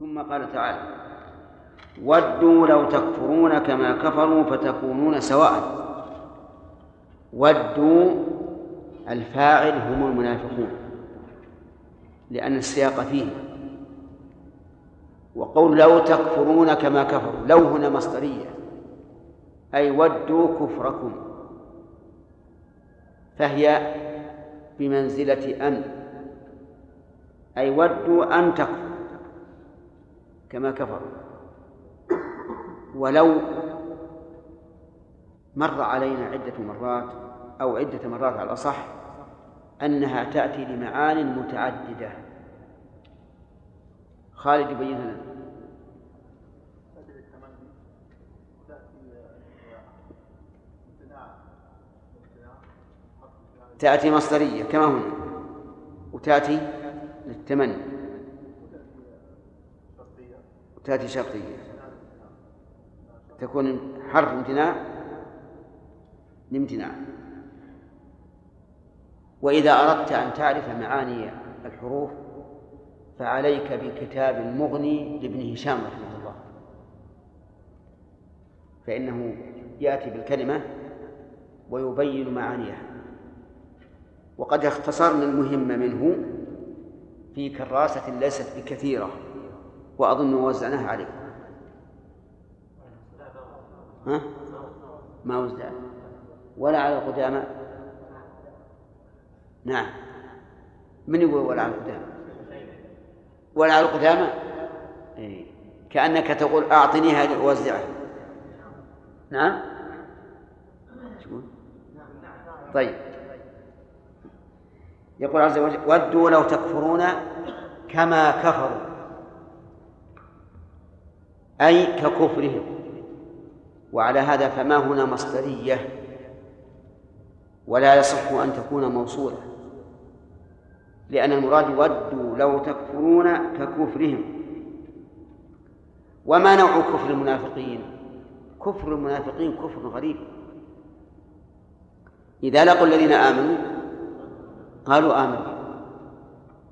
ثم قال تعالى ودوا لو تكفرون كما كفروا فتكونون سواء. ودوا الفاعل هم المنافقون لأن السياق فيه. وقول لو تكفرون كما كفروا لو هنا مصدرية أي ودوا كفركم فهي بمنزلة أن أي ودوا أن تكفروا كما كفروا ولو مر علينا عدة مرات أو عدة مرات على الأصح أنها تأتي لمعان متعددة. خالد يبين لنا. تأتي مصدرية كما هنا وتأتي للتمني. وتأتي شرطية. تكون حرف امتناع لامتناع وإذا أردت أن تعرف معاني الحروف فعليك بكتاب المغني لابن هشام رحمه الله. فإنه يأتي بالكلمة ويبين معانيها. وقد اختصرنا المهم منه في كراسة ليست بكثيرة. وأظن وزعناها عليكم ها؟ ما وزع ولا على القدامى؟ نعم. من يقول ولا على القدامى؟ ولا على القدامى؟ إيه. كأنك تقول أعطنيها لأوزعها نعم. طيب. يقول عز وجل ودوا لو تكفرون كما كفروا. أي ككفرهم. وعلى هذا فما هنا مصدرية. ولا يصح أن تكون موصولة. لأن المراد ودوا لو تكفرون ككفرهم. وما نوع كفر المنافقين؟ كفر المنافقين كفر غريب. إذا لقوا الذين آمنوا قالوا آمنا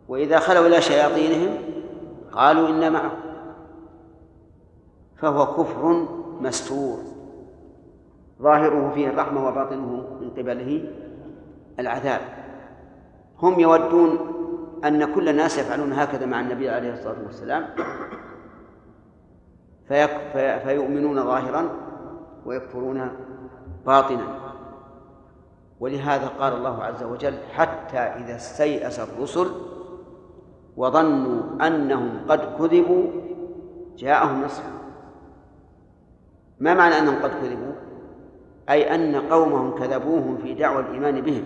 وإذا خلوا إلى شياطينهم قالوا إنا معكم. فهو كفر مستور. ظاهره فيه الرحمة وباطنه من قبله العذاب. هم يودون أن كل الناس يفعلون هكذا مع النبي عليه الصلاة والسلام. فيؤمنون ظاهرا ويكفرون باطنا. ولهذا قال الله عز وجل حتى إذا استيأس الرسل وظنوا أنهم قد كذبوا جاءهم نصرنا ما معنى أنهم قد كذبوا؟ أي أن قومهم كذبوهم في دعوى الإيمان بهم.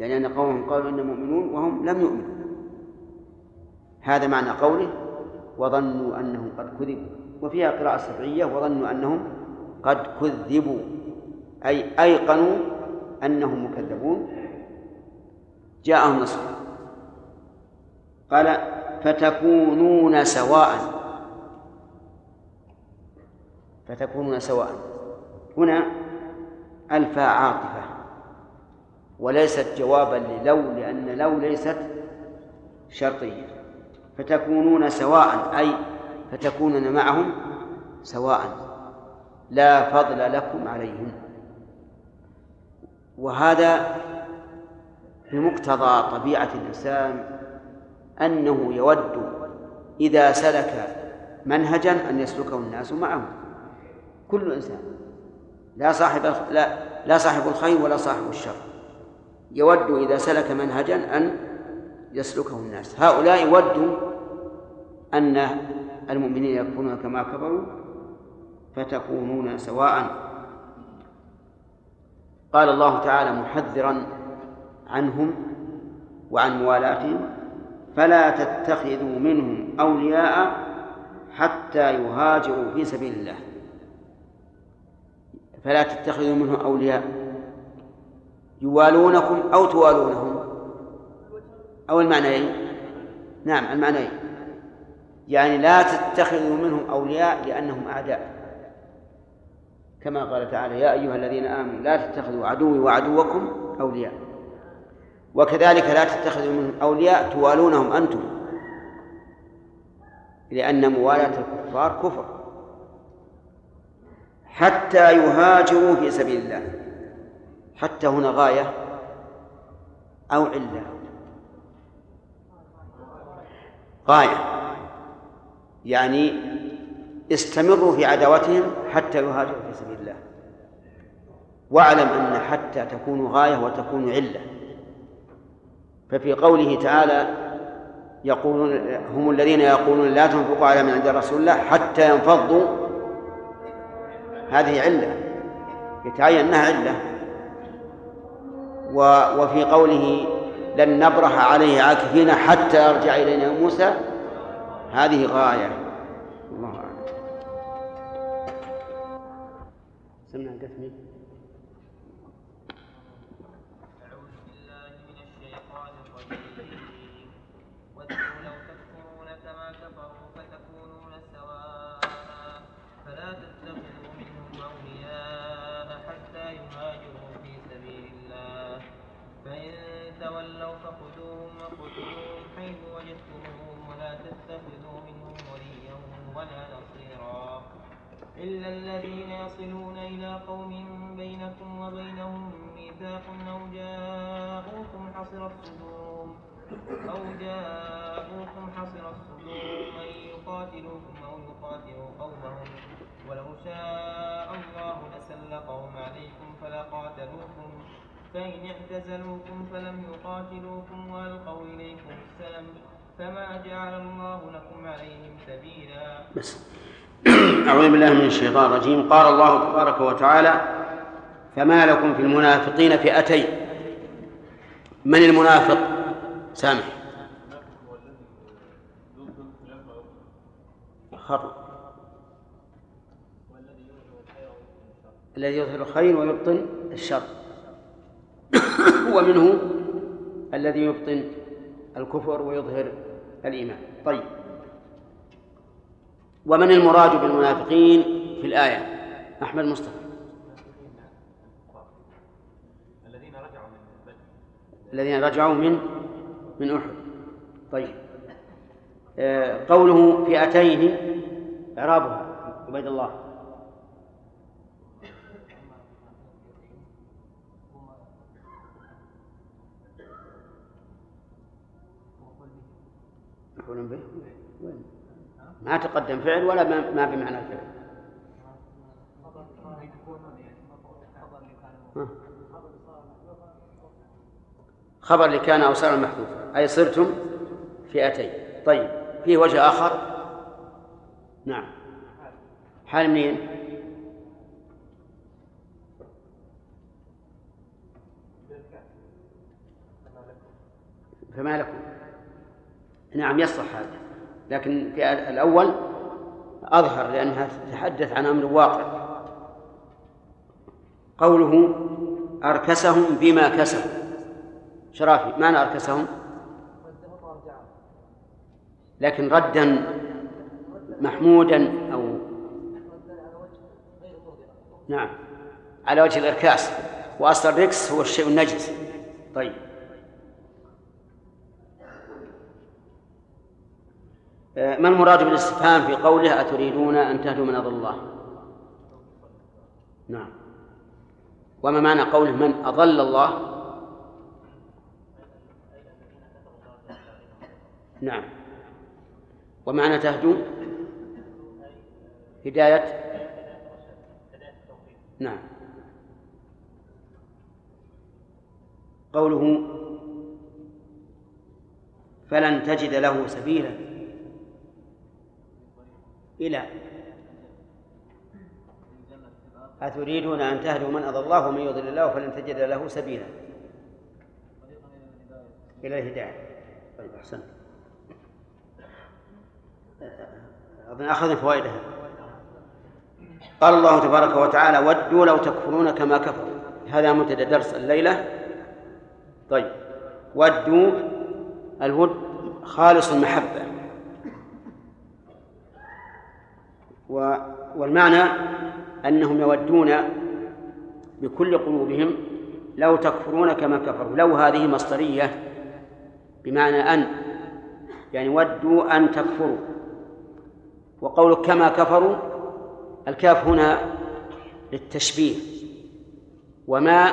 يعني أن قومهم قالوا إنا مؤمنون وهم لم يؤمنوا. هذا معنى قوله وظنوا أنهم قد كذبوا. وفيها قراءة سبعية وظنوا أنهم قد كذبوا. أي أيقنوا أنهم مكذبون. جاءهم نصر. قال فتكونون سواء. فتكونون سواء. هنا الفاء عاطفة وليست جوابا للو لأن لو ليست شرطية. فتكونون سواء أي فتكونون معهم سواء. لا فضل لكم عليهم. وهذا بمقتضى طبيعة الإنسان أنه يود إذا سلك منهجا أن يسلكه الناس معه. كل إنسان. لا صاحب لا لا صاحب الخير ولا صاحب الشر. يود إذا سلك منهجا أن يسلكه الناس. هؤلاء ودوا أن المؤمنين يكفرون كما كفروا فتكونون سواء. قال الله تعالى محذرا عنهم وعن موالاتهم فلا تتخذوا منهم أولياء حتى يهاجروا في سبيل الله. فلا تتخذوا منهم أولياء. يوالونكم أو توالونهم. أو المعنيين. نعم المعنيين. يعني لا تتخذوا منهم أولياء لأنهم أعداء. كما قال تعالى يا أيها الذين آمنوا لا تتخذوا عدوي وعدوكم أولياء. وكذلك لا تتخذوا منهم أولياء توالونهم أنتم. لأن موالاة الكفار كفر. حتى يهاجروا في سبيل الله. حتى هنا غاية أو علة. غاية. يعني استمروا في عداوتهم حتى يهاجروا في سبيل الله. واعلم أن حتى تكون غاية وتكون علة. ففي قوله تعالى يقولون هم الذين يقولون لا تنفقوا على من عند رسول الله حتى ينفضوا هذه علة يتعين أنها علة. وفي قوله لن نبرح عليه عاكفين حتى يرجع إلينا موسى. هذه غاية. الله أعلم. سمع قسمي. الذين يصلون إلى قوم بينكم وبينهم ميثاق أو جاءوكم حصرت صدورهم أو جاءوكم حصرت صدورهم أن يقاتلوكم أو يقاتلوا قومهم ولو شاء الله لسلطهم عليكم فلقاتلوكم فإن اعتزلوكم فلم يقاتلوكم وألقوا إليكم السلم فما جعل الله لكم عليهم سبيلا بس أعوذ بالله من الشيطان الرجيم. قال الله تبارك وتعالى فما لكم في المنافقين فئتين. من المنافق؟ سامح. خطأ الذي يظهر الخير ويبطن الشر. ومنه الذي يبطن الكفر ويظهر الإيمان. طيب. ومن المراد بالمنافقين في الآية؟ أحمد مصطفى. الذين رجعوا من الذين رجعوا من من أحد. طيب. آه قوله فئتين إعرابها عبيد الله. مفعول به؟ وين؟ ما تقدم فعل ولا ما بمعنى الفعل. خبر لكان أو صار المحذوف أي صرتم فئتين. طيب فيه وجه آخر؟ نعم. حال منين؟ فما لكم. نعم يصلح هذا. لكن في الأول أظهر لأنها تتحدث عن أمر واقع. قوله أركسهم بما كسبوا. شرافي معنى أركسهم؟ لكن ردا محمودا أو نعم على وجه الإركاس. وأصل الركس هو الشيء النجس. طيب آه، ما المراد بالاستفهام في قوله أتريدون أن تهدوا من أضل الله. نعم. وما معنى قوله من أضل الله؟ نعم. ومعنى تهدوا؟ هداية؟ نعم. قوله فلن تجد له سبيلا. إلى أتريدون أن تهدوا من أضل الله ومن يضل الله فلن تجد له سبيلا. إلى الهداية. طيب أحسنت. أظن أخذنا فوائدها. قال الله تبارك وتعالى ودوا لو تكفرون كما كفروا. هذا منتدى درس الليلة. طيب. ودوا الود خالص المحبة. والمعنى أنهم يودون بكل قلوبهم لو تكفرون كما كفروا لو هذه مصدرية بمعنى أن يعني ودوا أن تكفروا. وقوله كما كفروا الكاف هنا للتشبيه. وما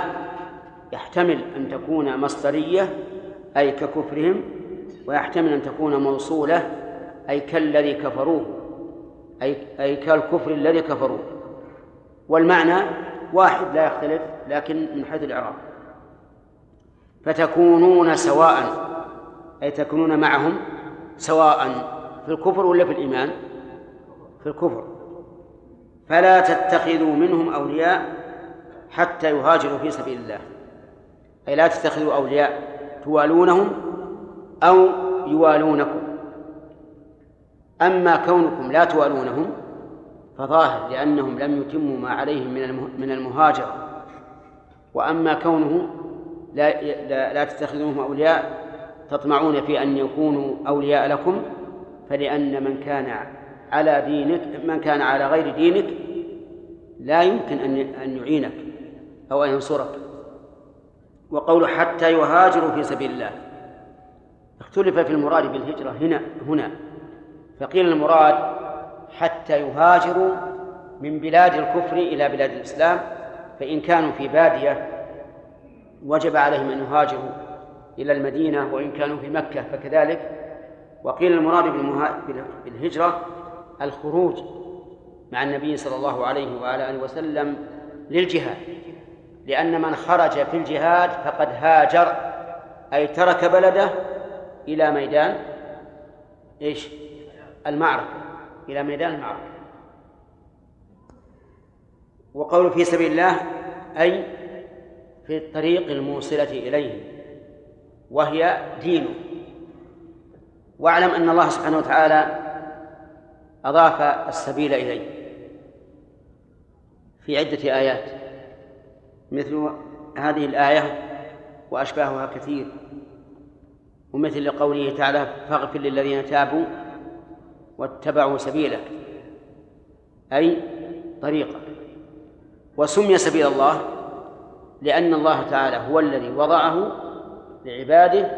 يحتمل أن تكون مصدرية أي ككفرهم ويحتمل أن تكون موصولة أي كالذي كفروه. أي أي كالكفر الذي كفروه والمعنى واحد لا يختلف لكن من حيث الإعراب. فتكونون سواء أي تكونون معهم سواء في الكفر ولا في الإيمان؟ في الكفر. فلا تتخذوا منهم أولياء حتى يهاجروا في سبيل الله. أي لا تتخذوا أولياء توالونهم أو يوالونكم. أما كونكم لا توالونهم فظاهر لأنهم لم يتموا ما عليهم من من المهاجرة. وأما كونه لا لا, تتخذوهم أولياء تطمعون في أن يكونوا أولياء لكم فلأن من كان على دينك من كان على غير دينك لا يمكن أن أن يعينك أو أن ينصرك. وقول حتى يهاجروا في سبيل الله. اختلف في المراد بالهجرة هنا هنا. فقيل المراد حتى يهاجروا من بلاد الكفر إلى بلاد الإسلام فإن كانوا في بادية وجب عليهم أن يهاجروا إلى المدينة وإن كانوا في مكة فكذلك. وقيل المراد بالهجرة الخروج مع النبي صلى الله عليه وعلى آله وسلم للجهاد لأن من خرج في الجهاد فقد هاجر أي ترك بلده إلى ميدان. إيش؟ المعركة إلى ميدان المعركة. وقول في سبيل الله أي في الطريق الموصلة إليه وهي دينه. واعلم أن الله سبحانه وتعالى أضاف السبيل إليه في عدة آيات مثل هذه الآية وأشباهها كثير ومثل قوله تعالى فاغفر للذين تابوا واتبعوا سبيلك أي طريقة. وسمي سبيل الله لأن الله تعالى هو الذي وضعه لعباده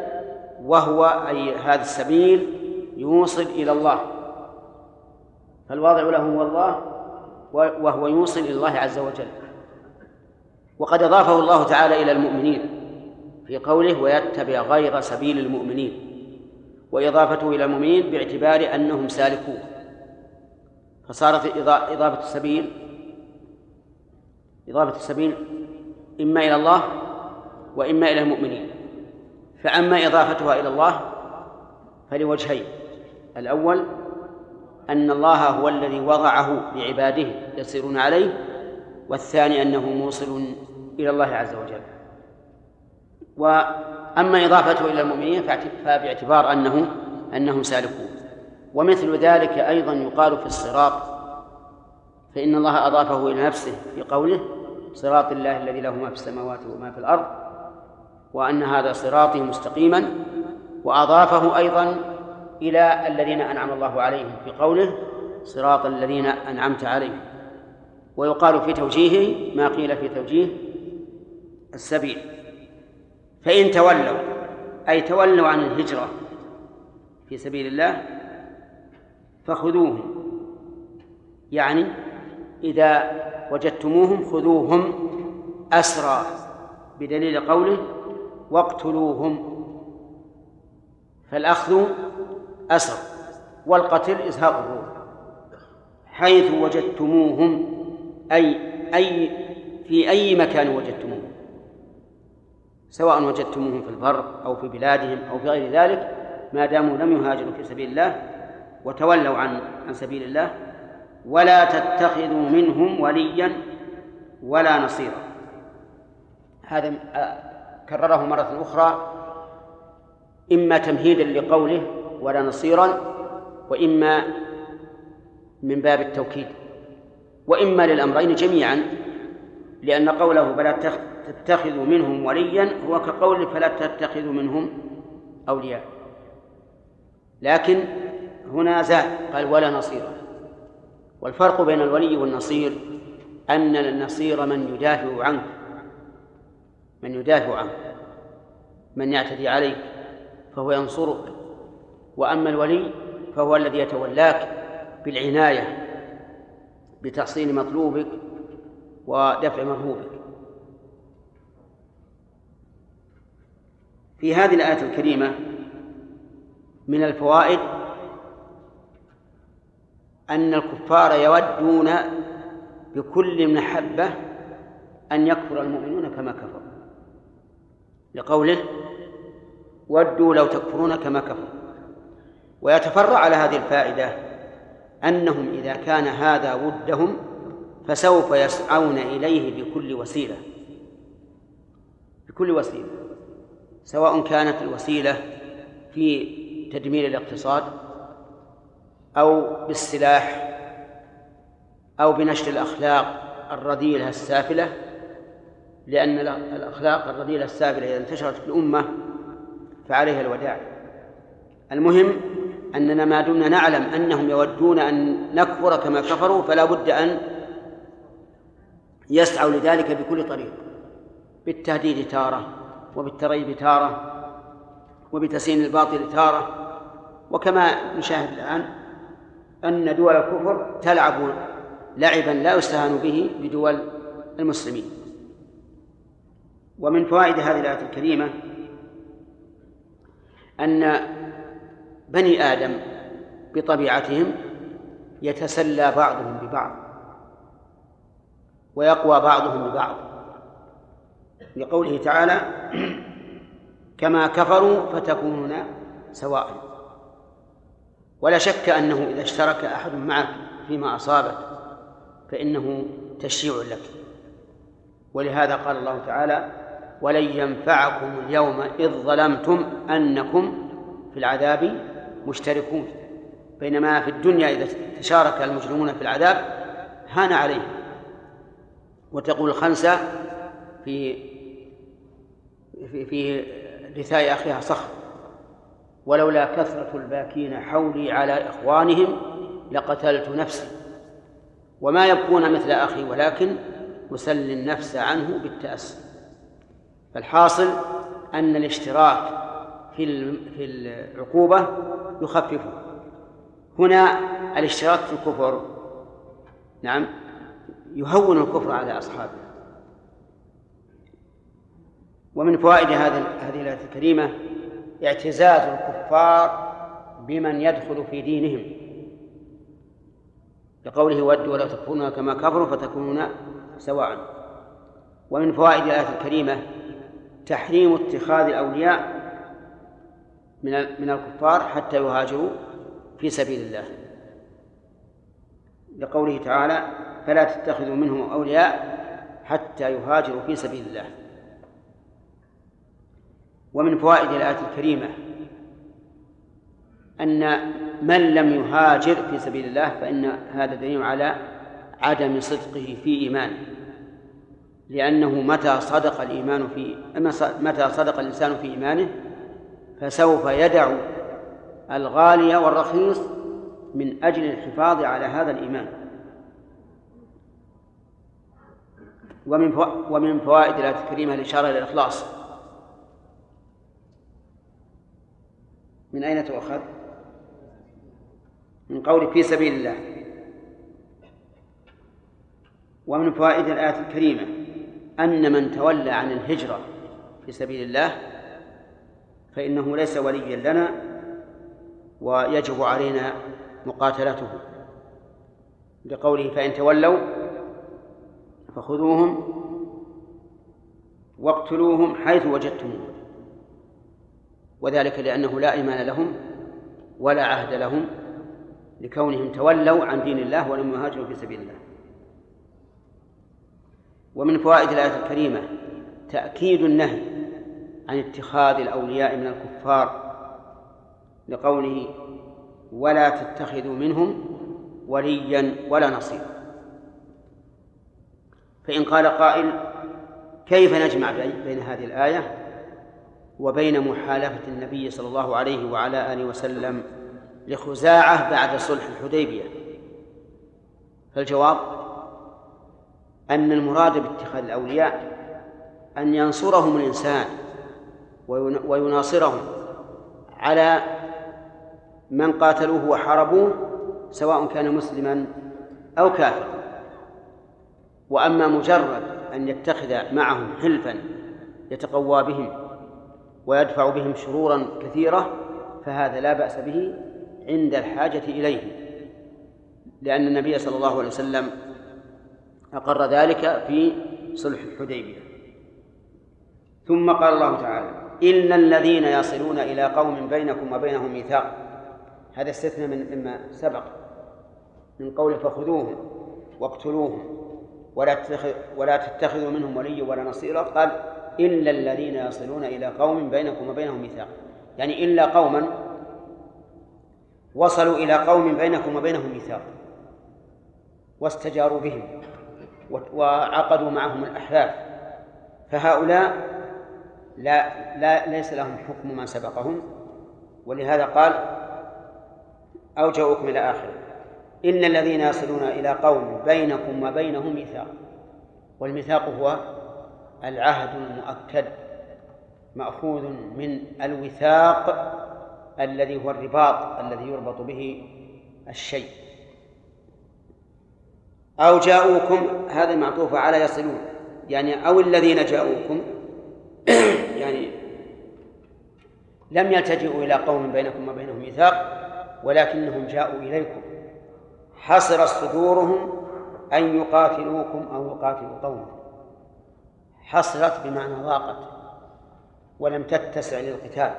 وهو أي هذا السبيل يوصل إلى الله. فالواضع له هو الله وهو يوصل إلى الله عز وجل. وقد أضافه الله تعالى إلى المؤمنين في قوله ويتبع غير سبيل المؤمنين وإضافته إلى المؤمنين باعتبار أنهم سالكوه. فصارت إضافة السبيل إضافة السبيل إما إلى الله وإما إلى المؤمنين. فأما إضافتها إلى الله فلوجهين. الأول أن الله هو الذي وضعه لعباده يسيرون عليه والثاني أنه موصل إلى الله عز وجل. وأما إضافته إلى المؤمنين فباعتبار أنه أنهم سالكون ومثل ذلك أيضا يقال في الصراط. فإن الله أضافه إلى نفسه في قوله صراط الله الذي له ما في السماوات وما في الأرض وأن هذا صراطي مستقيما. وأضافه أيضا إلى الذين أنعم الله عليهم في قوله صراط الذين أنعمت عليهم. ويقال في توجيهه ما قيل في توجيه السبيل. فإن تولوا أي تولوا عن الهجرة في سبيل الله فخذوهم. يعني إذا وجدتموهم خذوهم أسرى بدليل قوله واقتلوهم. فالأخذ أسر والقتل إزهاق الروح حيث وجدتموهم أي أي في أي مكان وجدتموهم. سواء وجدتموهم في البر أو في بلادهم أو في غير ذلك ما داموا لم يهاجروا في سبيل الله وتولوا عن عن سبيل الله ولا تتخذوا منهم وليا ولا نصيرا. هذا كرره مرة أخرى إما تمهيدا لقوله ولا نصيرا وإما من باب التوكيد وإما للأمرين جميعا. لأن قوله فلا تتخذوا منهم وليا هو كقول فلا تتخذوا منهم أولياء. لكن هنا زاد قال ولا نصيرا والفرق بين الولي والنصير أن النصير من يدافع عنك من يدافع عنك من يعتدي عليك فهو ينصرك وأما الولي فهو الذي يتولاك بالعناية بتحصيل مطلوبك ودفع مرهوبك في هذه الآية الكريمة من الفوائد أن الكفار يودون بكل محبة أن يكفر المؤمنون كما كفروا. لقوله ودوا لو تكفرون كما كفروا. ويتفرع على هذه الفائدة أنهم إذا كان هذا ودهم فسوف يسعون إليه بكل وسيلة. بكل وسيلة. سواء كانت الوسيلة في تدمير الاقتصاد أو بالسلاح أو بنشر الأخلاق الرذيلة السافلة لأن الأخلاق الرذيلة السافلة إذا انتشرت في الأمة فعليها الوداع. المهم أننا ما دمنا نعلم أنهم يودون أن نكفر كما كفروا فلا بد أن يسعوا لذلك بكل طريق بالتهديد تارة وبالتريب تارة وبتسين الباطل تارة. وكما نشاهد الآن أن دول الكفر تلعب لعبا لا يستهان به بدول المسلمين. ومن فوائد هذه الآية الكريمة أن بني آدم بطبيعتهم يتسلى بعضهم ببعض. ويقوى بعضهم ببعض. لقوله تعالى كما كفروا فتكونون سواء. ولا شك أنه إذا اشترك أحد معك فيما أصابك فإنه تشيع لك. ولهذا قال الله تعالى ولن ينفعكم اليوم إذ ظلمتم أنكم في العذاب مشتركون. بينما في الدنيا إذا تشارك المجرمون في العذاب هان عليهم. وتقول الخنسة في في في رثاء أخيها صخر. ولولا كثرة الباكين حولي على إخوانهم لقتلت نفسي. وما يبكون مثل أخي ولكن أسلي النفس عنه بالتأسي. فالحاصل أن الاشتراك في في العقوبة يخففه. هنا الاشتراك في الكفر. نعم. يهون الكفر على أصحابه. ومن فوائد هذه هذه الآية الكريمة اعتزاز الكفار بمن يدخل في دينهم. لقوله ودوا ولا تكفرون كما كفروا فتكونون سواء. ومن فوائد الآية الكريمة تحريم اتخاذ الأولياء من من الكفار حتى يهاجروا في سبيل الله. لقوله تعالى فلا تتخذوا منهم أولياء حتى يهاجروا في سبيل الله. ومن فوائد الآية الكريمة أن من لم يهاجر في سبيل الله فإن هذا دليل على عدم صدقه في إيمانه لأنه متى صدق الإيمان في متى صدق الإنسان في إيمانه فسوف يدع الغالي والرخيص من أجل الحفاظ على هذا الإيمان. ومن ومن فوائد الآية الكريمة الإشارة إلى الإخلاص. من أين تؤخذ؟ من قول في سبيل الله. ومن فوائد الآية الكريمة أن من تولى عن الهجرة في سبيل الله فإنه ليس وليا لنا ويجب علينا مقاتلته. لقوله فإن تولوا فخذوهم واقتلوهم حيث وجدتموهم وذلك لأنه لا إيمان لهم ولا عهد لهم لكونهم تولوا عن دين الله ولم يهاجروا في سبيل الله. ومن فوائد الآية الكريمة تأكيد النهي عن اتخاذ الأولياء من الكفار لقوله ولا تتخذوا منهم وليا ولا نصيرا. فإن قال قائل كيف نجمع بين هذه الآية وبين محالفة النبي صلى الله عليه وعلى آله وسلم لخزاعة بعد صلح الحديبية؟ فالجواب أن المراد باتخاذ الأولياء أن ينصرهم الإنسان ويناصرهم على من قاتلوه وحاربوه سواء كان مسلما أو كافرا. وأما مجرد أن يتخذ معهم حلفا يتقوى بهم ويدفع بهم شرورا كثيرة فهذا لا بأس به عند الحاجة إليه. لأن النبي صلى الله عليه وسلم أقر ذلك في صلح الحديبية. ثم قال الله تعالى إن الذين يصلون إلى قوم بينكم وبينهم ميثاق. هذا استثنى من مما سبق من قول فخذوهم واقتلوهم ولا ولا تتخذوا منهم وليا ولا نصيرا. قال إلا الذين يصلون إلى قوم بينكم وبينهم ميثاق. يعني إلا قوما وصلوا إلى قوم بينكم وبينهم ميثاق. واستجاروا بهم وعقدوا معهم الأحلاف فهؤلاء لا لا ليس لهم حكم ما سبقهم. ولهذا قال أو جاءوكم إلى آخره. إن الذين يصلون إلى قوم بينكم وبينهم ميثاق. والميثاق هو العهد المؤكد مأخوذ من الوثاق الذي هو الرباط الذي يربط به الشيء. أو جاءوكم هذا معطوف على يصلون يعني أو الذين جاءوكم يعني لم يلتجئوا إلى قوم بينكم وبينهم ميثاق ولكنهم جاءوا إليكم. حصرت صدورهم أن يقاتلوكم أو يقاتلوا قومهم حصرت بمعنى ضاقت ولم تتسع للقتال.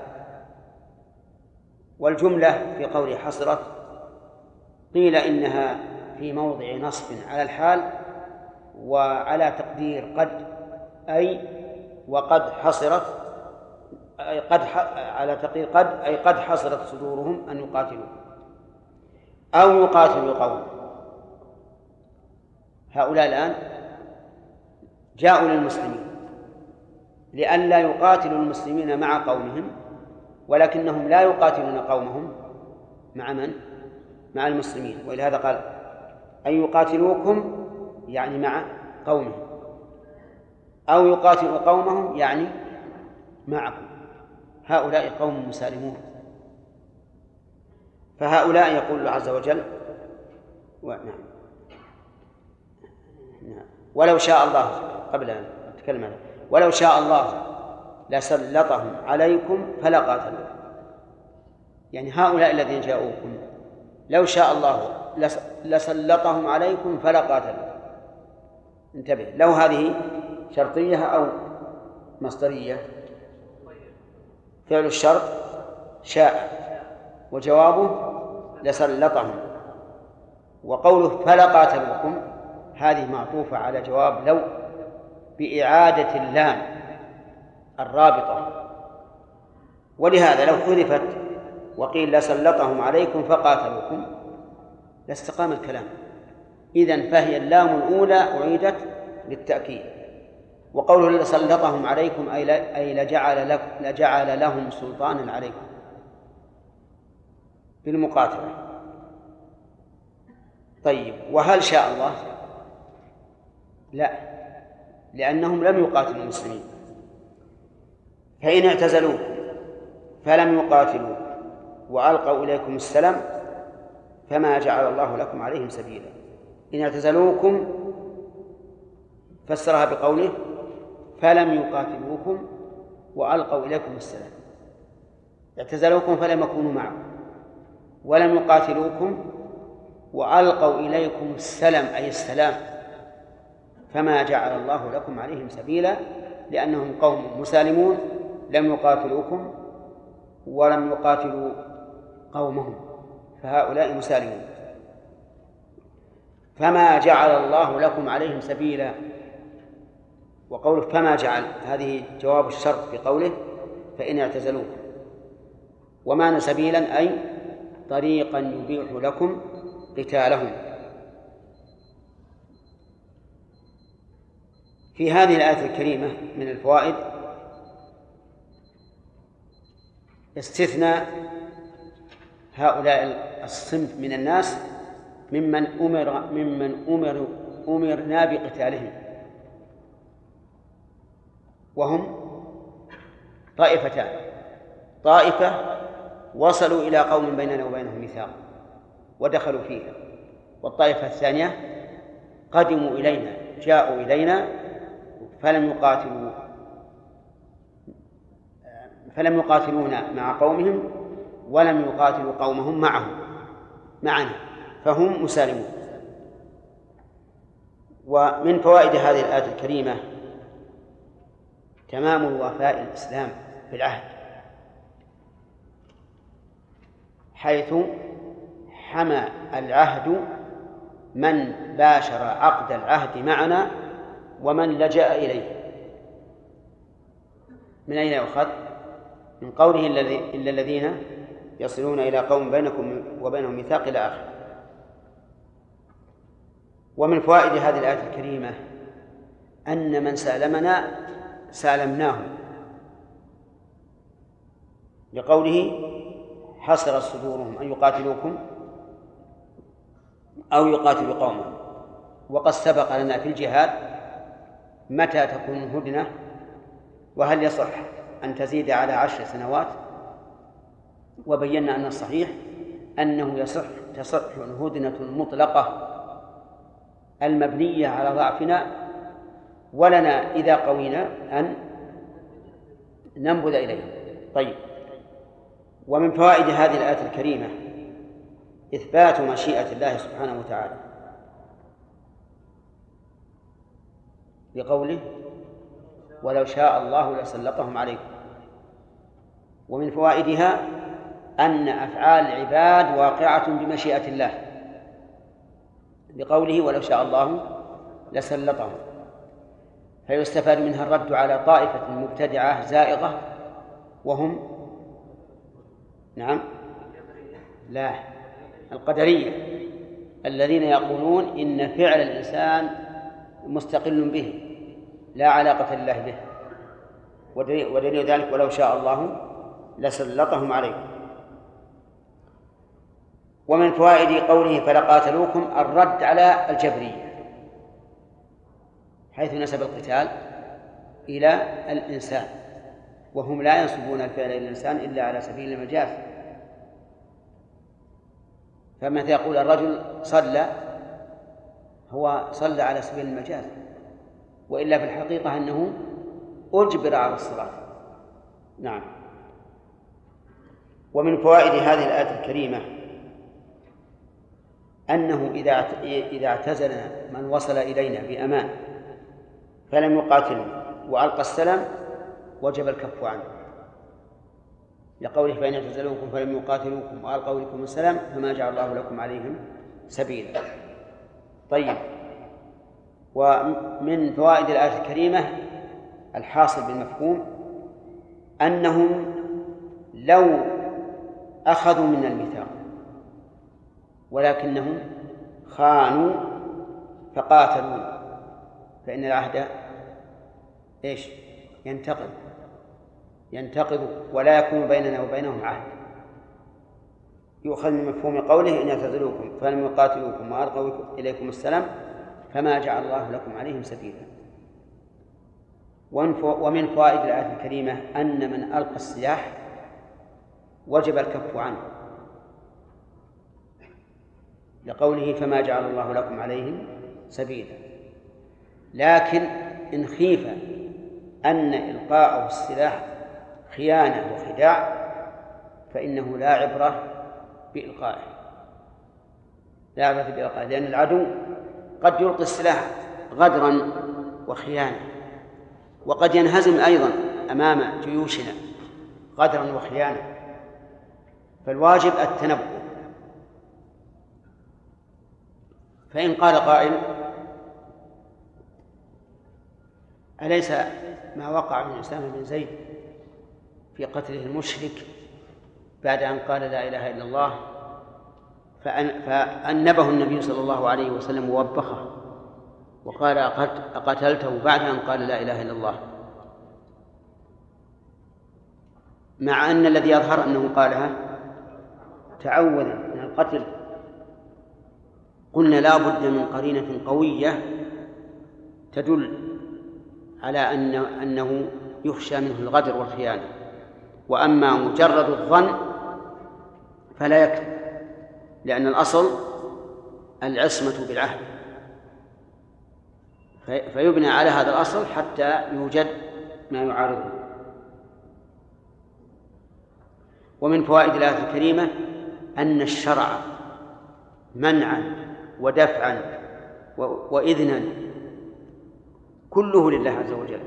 والجملة في قول حصرت قيل إنها في موضع نصب على الحال وعلى تقدير قد أي وقد حصرت أي قد على تقدير قد أي قد حصرت صدورهم أن يقاتلوا أو يقاتلوا قوم هؤلاء الآن جاءوا للمسلمين لئلا يقاتلوا المسلمين مع قومهم ولكنهم لا يقاتلون قومهم مع من؟ مع المسلمين. ولهذا قال أن يقاتلوكم يعني مع قومهم أو يقاتلوا قومهم يعني معكم. هؤلاء قوم مسالمون. فهؤلاء يقول الله عز وجل. نعم. نعم. ولو شاء الله قبل أن أتكلم عنه ولو شاء الله لسلطهم عليكم فلقاتلوا يعني هؤلاء الذين جاءوكم لو شاء الله لسلطهم عليكم فلقاتلوا انتبه لو هذه شرطية أو مصدرية. فعل الشرط شاء وجوابه لسلطهم وقوله فلقاتلوكم هذه معطوفة على جواب لو بإعادة اللام الرابطة. ولهذا لو حذفت وقيل لسلطهم عليكم فقاتلوكم لاستقام الكلام. إذا فهي اللام الأولى أعيدت للتأكيد. وقوله لسلطهم عليكم أي لجعل, لجعل لهم سلطانا عليكم. بالمقاتلة طيب وهل شاء الله؟ لا لأنهم لم يقاتلوا المسلمين. فإن اعتزلوكم فلم يقاتلوا وألقوا إليكم السلام فما جعل الله لكم عليهم سبيلا. إن اعتزلوكم فسرها بقوله فلم يقاتلوكم وألقوا إليكم السلام. اعتزلوكم فلم يكونوا معكم. ولم يقاتلوكم وألقوا إليكم السلم أي السلام فما جعل الله لكم عليهم سبيلا لأنهم قوم مسالمون لم يقاتلوكم ولم يقاتلوا قومهم فهؤلاء مسالمون. فما جعل الله لكم عليهم سبيلا وقوله فما جعل هذه جواب الشرط في قوله فإن اعتزلوكم ومعنى سبيلا أي طريقا يبيح لكم قتالهم. في هذه الآية الكريمة من الفوائد استثنى هؤلاء الصنف من الناس ممن أمر ممن أمر أمرنا بقتالهم. وهم طائفتان. طائفة وصلوا إلى قوم بيننا وبينهم ميثاق ودخلوا فيها. والطائفة الثانية قدموا إلينا جاءوا إلينا فلم يقاتلوا فلم يقاتلونا مع قومهم ولم يقاتلوا قومهم معهم معنا فهم مسالمون. ومن فوائد هذه الآية الكريمة تمام الوفاء الإسلام في العهد. حيث حمى العهد من باشر عقد العهد معنا ومن لجأ إليه. من أين يؤخذ؟ من قوله إلا الذين يصلون إلى قوم بينكم وبينهم ميثاق إلى آخره ومن فوائد هذه الآية الكريمة أن من سالمنا سالمناه. لقوله حصرت صدورهم أن يقاتلوكم أو يقاتلوا قومهم. وقد سبق لنا في الجهاد متى تكون هدنة وهل يصح أن تزيد على عشر سنوات؟ وبينا أن الصحيح أنه يصح تصح الهدنة المطلقة المبنية على ضعفنا ولنا إذا قوينا أن ننبذ إليه طيب. ومن فوائد هذه الآية الكريمة إثبات مشيئة الله سبحانه وتعالى. بقوله ولو شاء الله لسلطهم عليكم. ومن فوائدها أن أفعال العباد واقعة بمشيئة الله. بقوله ولو شاء الله لسلطهم. فيستفاد منها الرد على طائفة مبتدعة زائغة وهم نعم. لا. القدرية. الذين يقولون إن فعل الإنسان مستقل به لا علاقة لله به. ودليل ذلك ولو شاء الله لسلطهم عليكم ومن فوائد قوله فلقاتلوكم الرد على الجبرية حيث نسب القتال إلى الإنسان. وهم لا ينسبون الفعل إلى الإنسان إلا على سبيل المجاز. فمتى يقول الرجل صلى هو صلى على سبيل المجاز. وإلا في الحقيقة أنه أجبر على الصلاة. نعم. ومن فوائد هذه الآية الكريمة أنه إذا إذا اعتزلنا من وصل إلينا بأمان فلم يقاتلنا وألقى السلام وجب الكف عنه. لقوله فإن اعتزلوكم فلم يقاتلوكم وألقوا لكم السلام فما جعل الله لكم عليهم سبيلا. طيب. ومن فوائد الآية الكريمة الحاصل بالمفهوم أنهم لو أخذوا من الميثاق ولكنهم خانوا فقاتلوا. فإن العهد إيش؟ ينتقل ينتقض ولا يكون بيننا وبينهم عهد. يؤخذ من مفهوم قوله إن يعتزلوكم فلم يقاتلوكم وألقوا إليكم السلام فما جعل الله لكم عليهم سبيلا. ومن فوائد الآية الكريمة أن من ألقى السلاح وجب الكف عنه. لقوله فما جعل الله لكم عليهم سبيلا. لكن إن خيف أن إلقاءه السلاح خيانة وخداع فإنه لا عبرة بإلقائه. لا عبرة بإلقائه لأن العدو قد يلقي السلاح غدرا وخيانة وقد ينهزم أيضا أمام جيوشنا غدرا وخيانة. فالواجب التنبؤ. فإن قال قائل أليس ما وقع من أسامة بن زيد في قتله المشرك بعد أن قال لا إله إلا الله فأنبه النبي صلى الله عليه وسلم ووبخه وقال أقتلته بعد أن قال لا إله إلا الله. مع أن الذي يظهر أنه قالها تعوذا من القتل. قلنا لا بد من قرينة قوية تدل على أن أنه يخشى منه الغدر والخيانة. وأما مجرد الظن فلا يكفي لأن الأصل العصمة بالعهد. فيبنى على هذا الأصل حتى يوجد ما يعارضه. ومن فوائد الآية الكريمة أن الشرع منعا ودفعا وإذنا كله لله عز وجل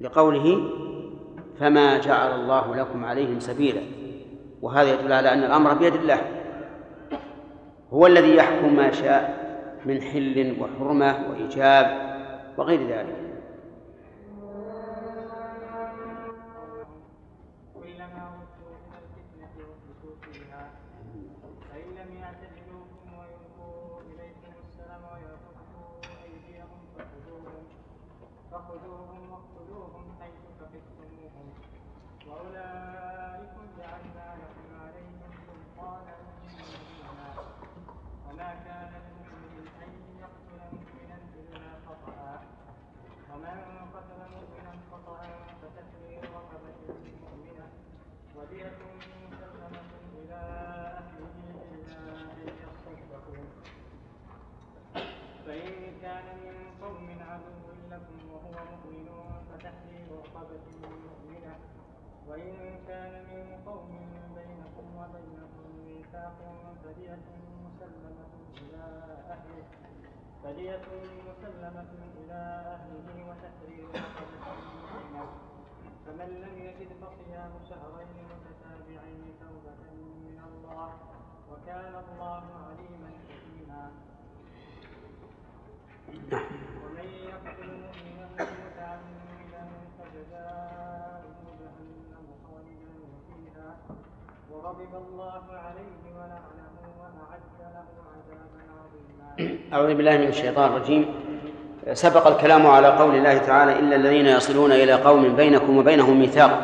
لقوله فما جعل الله لكم عليهم سبيلا. وهذا يدل على أن الأمر بيد الله. هو الذي يحكم ما شاء من حل وحرمة وإيجاب وغير ذلك. فدية مسلمة إلى أهله وتحرير فمن لم يجد فصيام شهرين متتابعين توبة من الله وكان الله عليما حكيما. ومن يقتل مؤمنا متعمدا فجزاؤه جهنم خالدا فيها وغضب الله عليه ولعنه وأعد له عذابا أعوذ بالله من الشيطان الرجيم. سبق الكلام على قول الله تعالى إلا الذين يصلون إلى قوم بينكم وبينهم ميثاق.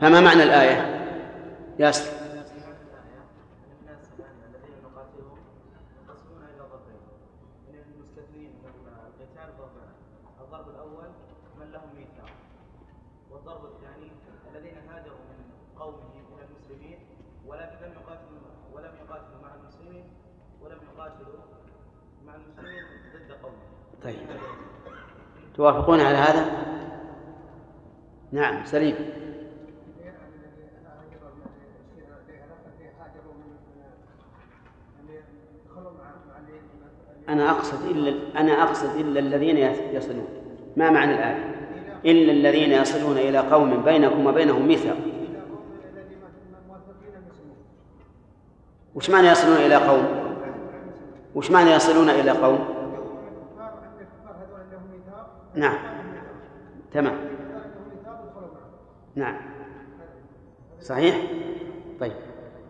فما معنى الآية؟ ياسر. توافقون على هذا؟ نعم سليم أنا أقصد إلا أنا أقصد إلا الذين يصلون ما معنى الآية؟ إلا الذين يصلون إلى قوم بينكم وبينهم ميثاق وش معنى يصلون إلى قوم؟ وش معنى يصلون إلى قوم؟ نعم. تمام. نعم. صحيح؟ طيب.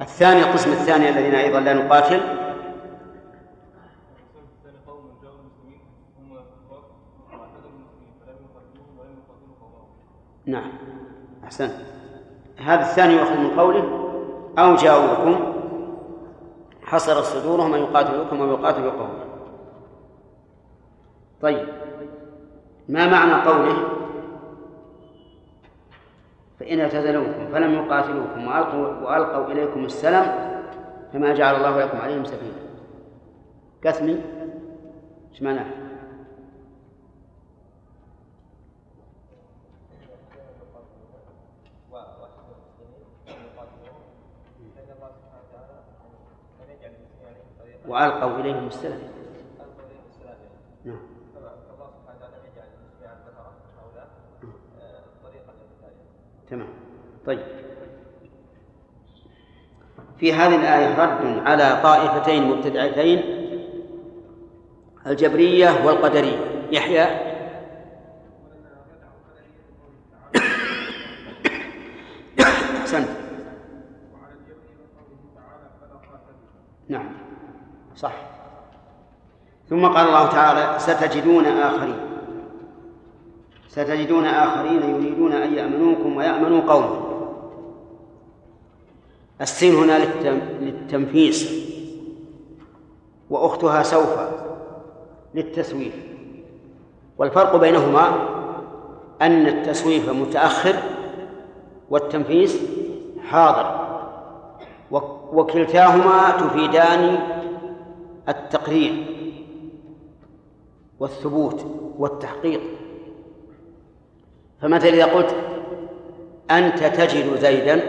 الثاني القسم الثاني الذين أيضا لا نقاتل؟ نعم. أحسن هذا الثاني يؤخذ من قوله أو جاءوكم حصر صدورهم أن يقاتلوكم أو يقاتلوا قوم طيب. ما معنى قوله فإن اعتزلوكم فلم يقاتلوكم وألقوا, وألقوا إليكم السلام فما جعل الله لكم عليهم سبيلا. كثمي إيش معناه؟ وألقوا إليهم السلام نعم تمام. طيب. في هذه الآية رد على طائفتين مبتدعتين الجبرية والقدرية. يحيى. أحسنت. نعم. صح. ثم قال الله تعالى ستجدون آخرين. ستجدون آخرين يريدون أن يأمنوكم ويأمنوا قومهم السين هنا للتنفيس وأختها سوف للتسويف. والفرق بينهما أن التسويف متأخر والتنفيس حاضر. وكلتاهما تفيدان التقرير والثبوت والتحقيق. فمثلا إذا قلت أنت تجد زيدا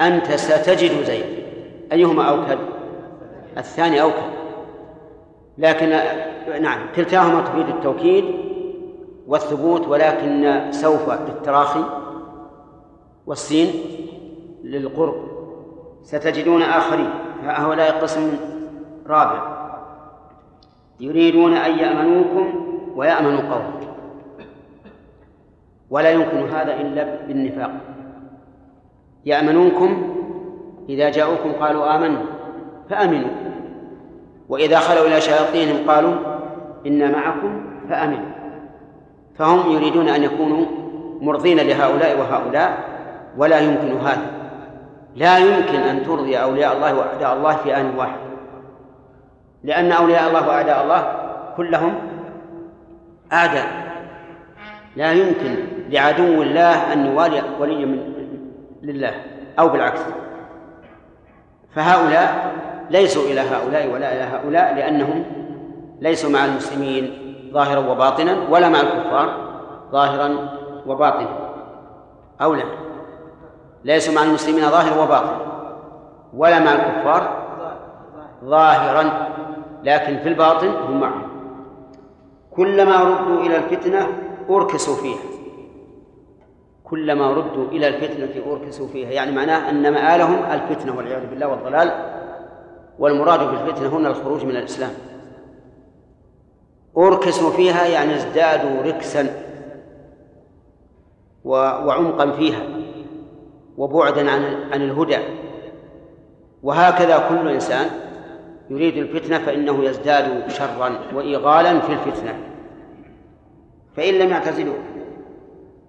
أنت ستجد زيدا. أيهما أوكد الثاني أوكد لكن نعم كلتاهما تفيد التوكيد والثبوت ولكن سوف للتراخي والسين للقرب. ستجدون آخرين هؤلاء قسم رابع. يريدون أن يأمنوكم ويأمنوا قومك ولا يمكن هذا إلا بالنفاق. يأمنونكم إذا جاءوكم قالوا آمنا فأمنوا. وإذا خلوا إلى شياطينهم قالوا إنا معكم فأمنوا. فهم يريدون أن يكونوا مرضين لهؤلاء وهؤلاء ولا يمكن هذا. لا يمكن أن ترضي أولياء الله وأعداء الله في آن واحد. لأن أولياء الله وأعداء الله كلهم أعداء لا يمكن لعدو الله أن يوالي ولي من لله أو بالعكس. فهؤلاء ليسوا إلى هؤلاء ولا إلى هؤلاء لأنهم ليسوا مع المسلمين ظاهرا وباطنا ولا مع الكفار ظاهرا وباطنا. أو لا. ليسوا مع المسلمين ظاهرا وباطنا ولا مع الكفار ظاهرا لكن في الباطن هم معهم. كلما ردوا إلى الفتنة أركسوا فيها. كلما ردوا إلى الفتنة أركسوا فيها. يعني معناه أن مآلهم الفتنة والعياذ بالله والضلال والمراد بالفتنة هنا الخروج من الإسلام. أركسوا فيها يعني ازدادوا ركسا وعمقا فيها وبعدا عن عن الهدى. وهكذا كل إنسان يريد الفتنة فإنه يزداد شرا وإيغالا في الفتنة. فإن لم يعتزلوا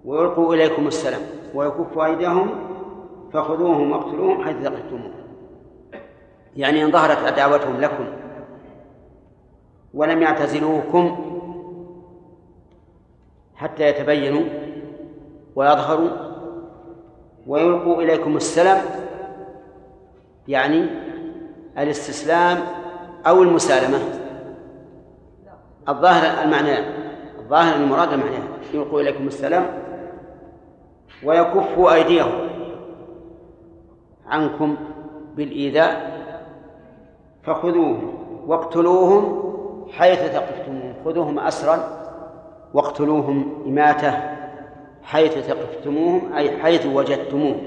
ويلقوا إليكم السلام. ويكفوا أيديهم فخذوهم واقتلوهم حيث ثقفتموهم يعني إن ظهرت عداوتهم لكم ولم يعتزلوكم حتى يتبينوا ويظهروا ويلقوا إليكم السلام يعني الاستسلام أو المسالمة. الظاهر المعنى الظاهر المراد المعنى يلقوا إليكم السلام ويكفوا أيديهم عنكم بالإيذاء فخذوهم واقتلوهم حيث ثقفتموهم خذوهم أسرا واقتلوهم إماتة حيث ثقفتموهم أي حيث وجدتموهم.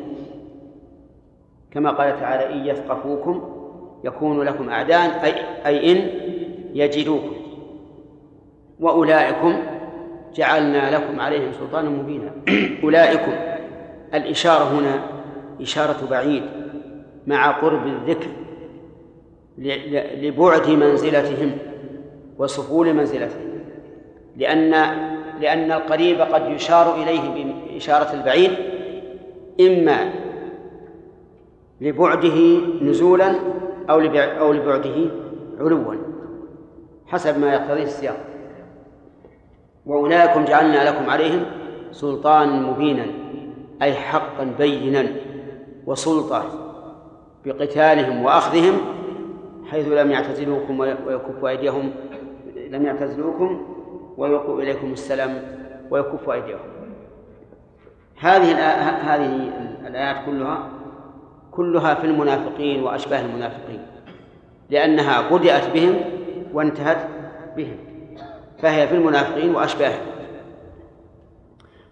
كما قال تعالى إن يثقفوكم يكون لكم أعداء أي, أي إن يجدوكم. وأولئكم جعلنا لكم عليهم سلطانا مبينا. أولئكم الإشارة هنا إشارة بعيد مع قرب الذكر لبعد منزلتهم وسفول منزلتهم لأن لأن القريب قد يشار إليه بإشارة البعيد إما لبعده نزولا أو أو لبعده علوا حسب ما يقتضيه السياق. وأولئكم جعلنا لكم عليهم سلطانا مبينا أي حقا بينا وسلطة بقتالهم وأخذهم حيث لم يعتزلوكم ويكفوا أيديهم لم يعتزلوكم ويلقوا إليكم السلام ويكفوا أيديهم. هذه هذه الآيات كلها كلها في المنافقين وأشباه المنافقين لأنها بدأت بهم وانتهت بهم. فهي في المنافقين وأشباههم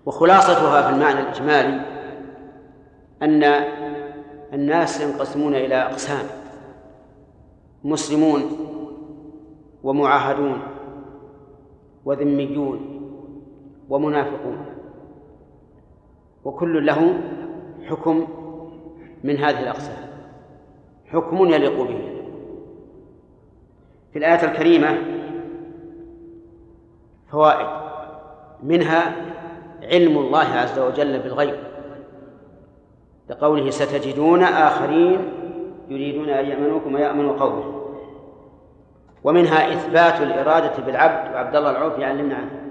وخلاصتها في المعنى الإجمالي أن الناس ينقسمون إلى أقسام. مسلمون ومعاهدون وذميون ومنافقون. وكل له حكم من هذه الأقسام. حكم يليق به. في الآية الكريمة فوائد. منها علم الله عز وجل بالغيب. لقوله ستجدون آخرين يريدون أن يأمنوكم ويأمنوا قومهم ومنها إثبات الإرادة بالعبد وعبد الله العوف يعلمنا عنه.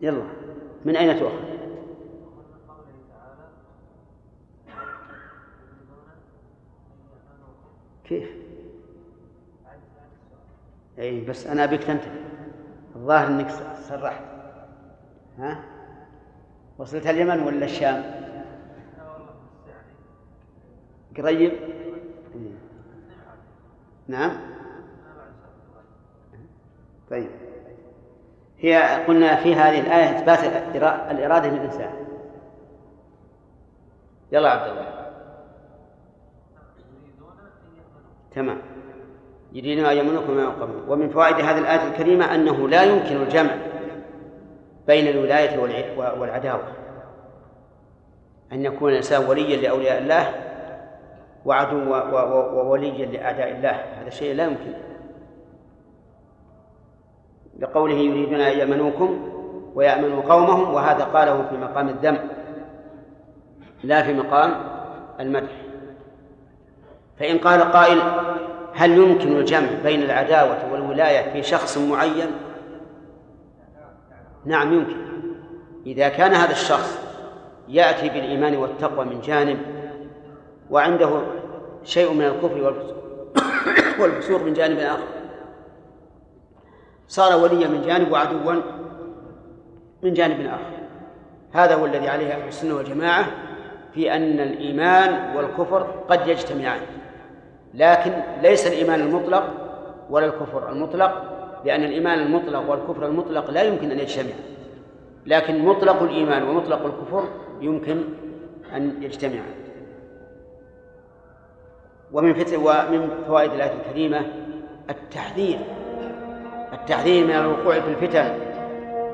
يلا من أين تؤخذ؟ كيف؟ اي بس أنا أبيك تنتبه الظاهر إنك سرحت ها؟ وصلت اليمن ولا الشام؟ قريب؟ نعم طيب هي قلنا في هذه الآية إثبات الإرادة للإنسان يلا عبد الله تمام. يمنوكم ما قبل ومن فوائد هذه الآية الكريمة أنه لا يمكن الجمع بين الولاية والعداوة. أن يكون الإنسان وليا لأولياء الله وعدو ووليا لأعداء الله. هذا شيء لا يمكن. لقوله يريدون أن يأمنوكم ويأمنوا قومهم وهذا قاله في مقام الذم لا في مقام المدح. فإن قال قائل هل يمكن الجمع بين العداوة والولاية في شخص معين؟ نعم يمكن. إذا كان هذا الشخص يأتي بالإيمان والتقوى من جانب وعنده شيء من الكفر والفسوق من جانب آخر. صار وليا من جانب وعدوا من جانب آخر. هذا هو الذي عليه أهل السنة والجماعة في أن الإيمان والكفر قد يجتمعان. لكن ليس الإيمان المطلق ولا الكفر المطلق لأن الإيمان المطلق والكفر المطلق لا يمكن أن يجتمع. لكن مطلق الإيمان ومطلق الكفر يمكن أن يجتمعا ومن ومن فوائد الآية الكريمة التحذير. التحذير من الوقوع في الفتن.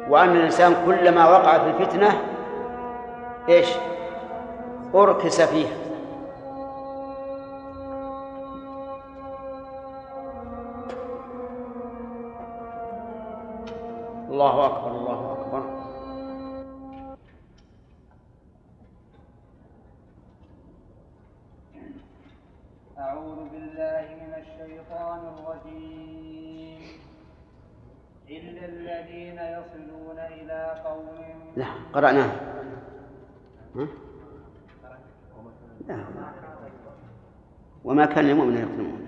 وأن الإنسان كلما وقع في الفتنة إيش؟ أركس فيها. الله أكبر الله أكبر. أعوذ بالله من الشيطان الرجيم. إلا الذين يصلون إلى قوم لا قرأناه ها؟ لا. وما كان لمؤمن مؤمنا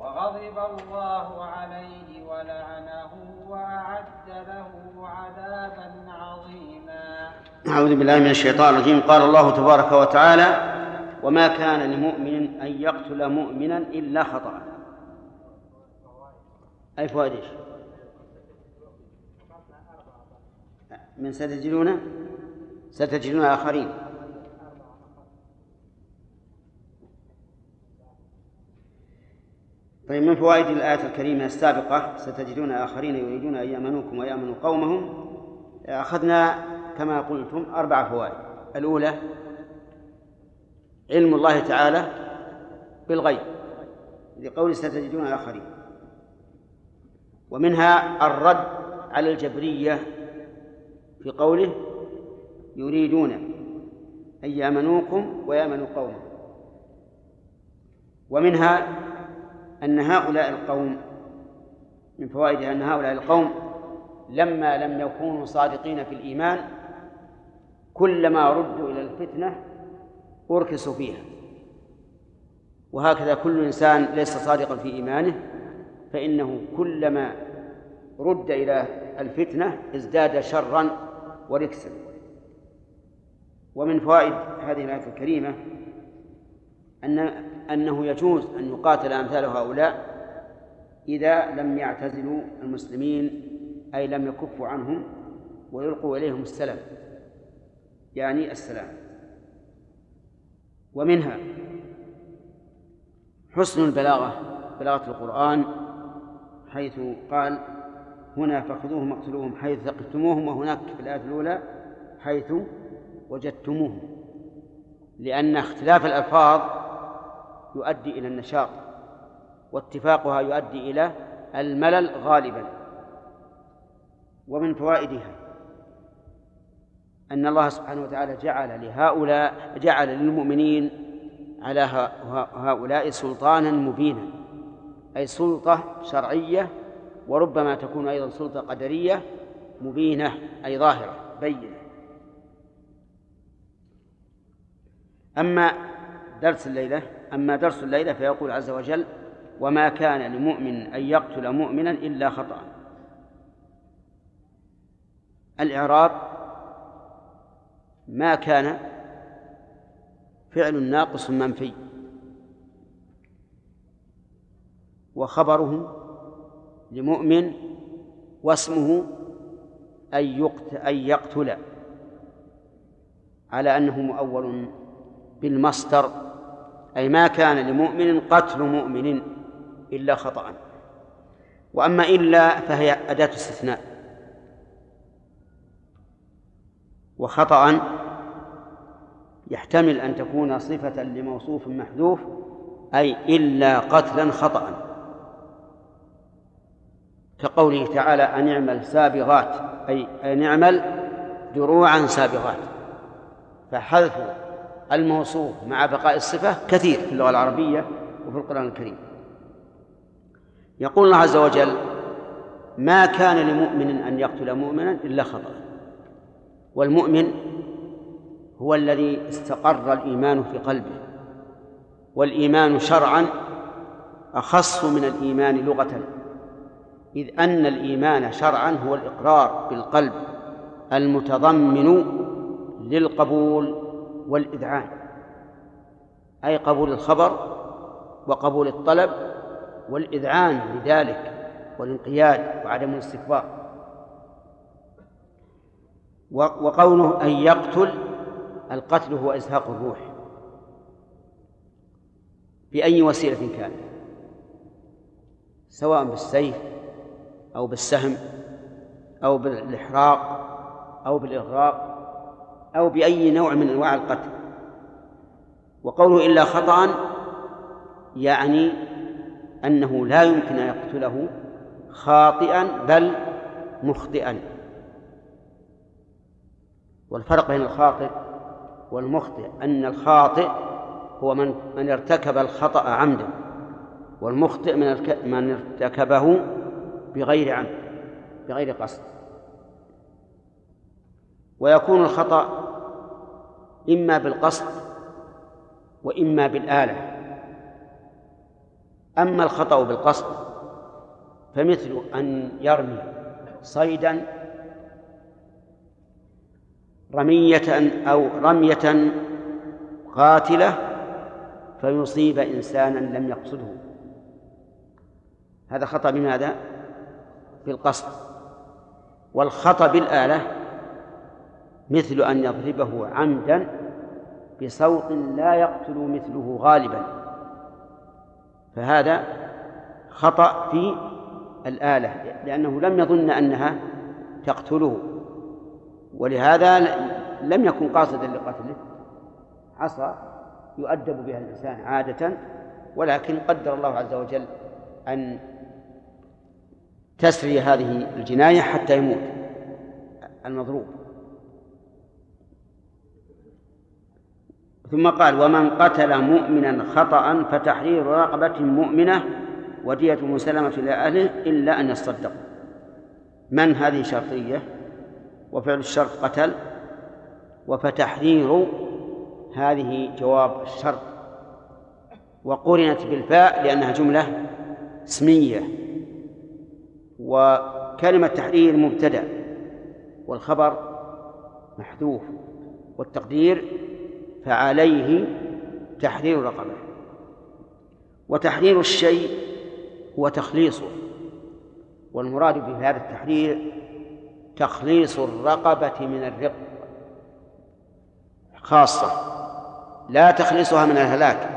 وغضب الله عليه ولعنه وأعد له عذابا عظيما. أعوذ بالله من الشيطان الرجيم. قال الله تبارك وتعالى وما كان لمؤمن أن يقتل مؤمنا إلا خطأ. أي فوائد؟ من ستجدون؟ ستجدون آخرين. طيب من فوائد الآية الكريمة السابقة؟ ستجدون آخرين يريدون أن يأمنوكم ويأمنوا قومهم. أخذنا كما قلتم أربع فوائد. الأولى علم الله تعالى بالغيب لقول ستجدون آخرين. ومنها الرد على الجبرية في قوله يريدون أن يأمنوكم ويأمنوا قوما ومنها أن هؤلاء القوم من فوائدها أن هؤلاء القوم لما لم يكونوا صادقين في الإيمان كلما ردوا إلى الفتنة أركسوا فيها. وهكذا كل إنسان ليس صادقا في إيمانه فإنه كلما رد إلى الفتنة ازداد شرا وركسا. ومن فوائد هذه الآية الكريمة أن أنه يجوز أن يقاتل أمثال هؤلاء إذا لم يعتزلوا المسلمين أي لم يكفوا عنهم ويلقوا إليهم السلام يعني السلام. ومنها حسن البلاغة بلاغة القرآن حيث قال هنا فخذوهم واقتلوهم حيث ثقفتموهم وهناك في الآية الأولى حيث وجدتموهم. لأن اختلاف الألفاظ يؤدي إلى النشاط واتفاقها يؤدي إلى الملل غالبا. ومن فوائدها أن الله سبحانه وتعالى جعل لهؤلاء جعل للمؤمنين على هؤلاء سلطانا مبينا أي سلطة شرعية وربما تكون أيضا سلطة قدرية مبينة أي ظاهرة بينة. أما درس الليلة أما درس الليلة فيقول عز وجل وما كان لمؤمن أن يقتل مؤمنا إلا خطأ. الإعراب ما كان فعل ناقص منفي وخبره لمؤمن واسمه أن يقتل على أنه مؤول بالمصدر أي ما كان لمؤمن قتل مؤمن إلا خطأ. وأما إلا فهي أداة استثناء. وخطأ يحتمل أن تكون صفة لموصوف محذوف أي إلا قتلا خطأ. كقوله تعالى أن اعمل سابغات أي أن اعمل دروعا سابغات. فحذف الموصوف مع بقاء الصفة كثير في اللغة العربية وفي القرآن الكريم. يقول الله عز وجل ما كان لمؤمن أن يقتل مؤمنا إلا خطأ. والمؤمن هو الذي استقر الإيمان في قلبه والإيمان شرعا أخص من الإيمان لغة إذ أن الإيمان شرعا هو الإقرار بالقلب المتضمن للقبول والإذعان أي قبول الخبر وقبول الطلب والإذعان لذلك والانقياد وعدم الاستكبار. وقوله أن يقتل القتل هو إزهاق الروح بأي وسيلة كان سواء بالسيف أو بالسهم أو بالإحراق أو بالإغراق. أو بأي نوع من أنواع القتل. وقوله إلا خطأ يعني أنه لا يمكن أن يقتله خاطئا بل مخطئا. والفرق بين الخاطئ والمخطئ أن الخاطئ هو من من ارتكب الخطأ عمدا والمخطئ من من ارتكبه بغير عمد بغير قصد. ويكون الخطأ إما بالقصد وإما بالآلة. أما الخطأ بالقصد فمثل أن يرمي صيدا رمية أو رمية قاتلة فيصيب إنسانا لم يقصده. هذا خطأ بماذا؟ بالقصد. والخطأ بالآلة مثل أن يضربه عمدا بصوت لا يقتل مثله غالبا. فهذا خطأ في الآلة لأنه لم يظن أنها تقتله. ولهذا لم يكن قاصدا لقتله. عصى يؤدب بها الإنسان عادة ولكن قدر الله عز وجل أن تسري هذه الجناية حتى يموت المضروب. ثم قال ومن قتل مؤمنا خطأ فتحرير رقبة مؤمنة ودية مسلمة إلى أهله إلا أن يصدق من هذه شرطية؟ وفعل الشرط قتل. وفتحرير هذه جواب الشرط. وقرنت بالفاء لأنها جملة اسمية. وكلمة تحرير مبتدأ. والخبر محذوف. والتقدير فعليه تحرير رقبة. وتحرير الشيء هو تخليصه. والمراد بهذا التحرير تخليص الرقبة من الرق. خاصة لا تخليصها من الهلاك.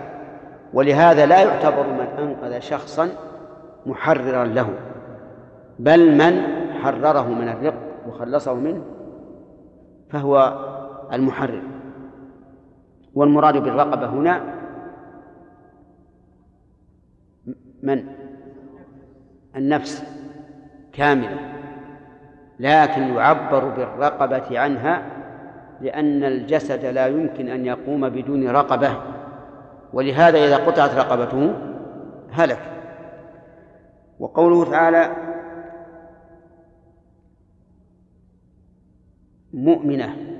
ولهذا لا يعتبر من أنقذ شخصا محررا له. بل من حرره من الرق وخلصه منه فهو المحرر. والمراد بالرقبة هنا من؟ النفس كاملة لكن يعبر بالرقبة عنها لأن الجسد لا يمكن أن يقوم بدون رقبة. ولهذا إذا قطعت رقبته هلك. وقوله تعالى مؤمنة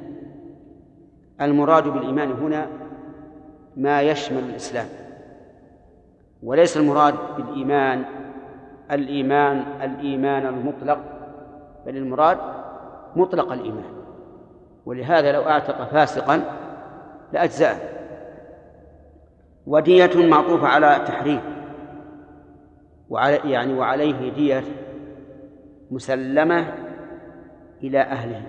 المراد بالإيمان هنا ما يشمل الإسلام وليس المراد بالإيمان الإيمان الإيمان المطلق بل المراد مطلق الإيمان. ولهذا لو أعتق فاسقا لأجزأه. ودية معطوفة على تحريم وعلى يعني وعليه دية مسلمة إلى أهله.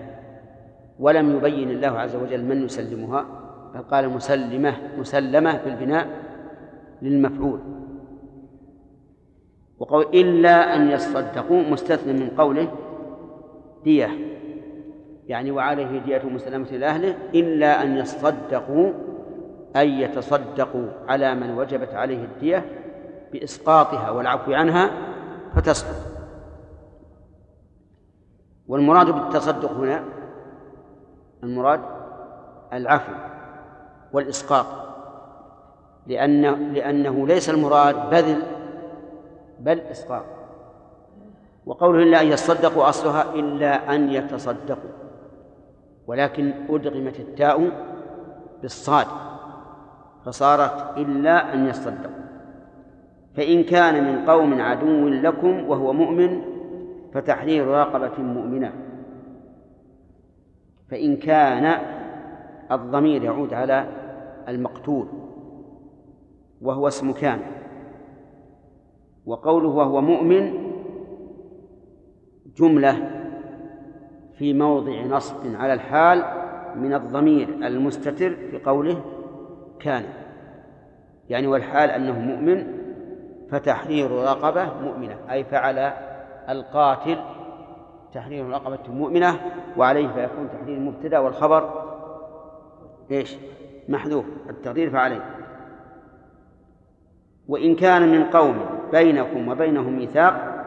ولم يبين الله عز وجل من يسلمها بل قال مسلمة مسلمة بالبناء للمفعول. وقول إلا أن يصدقوا مستثنى من قوله دية يعني وعليه دية مسلمة إلى أهله إلا أن يصدقوا أن يتصدقوا على من وجبت عليه الدية بإسقاطها والعفو عنها فتسقط والمراد بالتصدق هنا المراد العفو والإسقاط لأن لأنه ليس المراد بذل بل إسقاط. وقوله إلا أن يصدقوا أصلها إلا أن يتصدقوا ولكن أدغمت التاء بالصاد فصارت إلا أن يصدقوا. فإن كان من قوم عدو لكم وهو مؤمن فتحرير رقبة مؤمنة. فإن كان الضمير يعود على المقتول وهو اسم كان وقوله وهو مؤمن جملة في موضع نصب على الحال من الضمير المستتر في قوله كان. يعني والحال أنه مؤمن فتحرير رقبة مؤمنة أي فعل القاتل تحرير رقبة مؤمنة وعليه فيكون تحرير المبتدأ والخبر. إيش؟ محذوف التقدير فعليه. وإن كان من قوم بينكم وبينهم ميثاق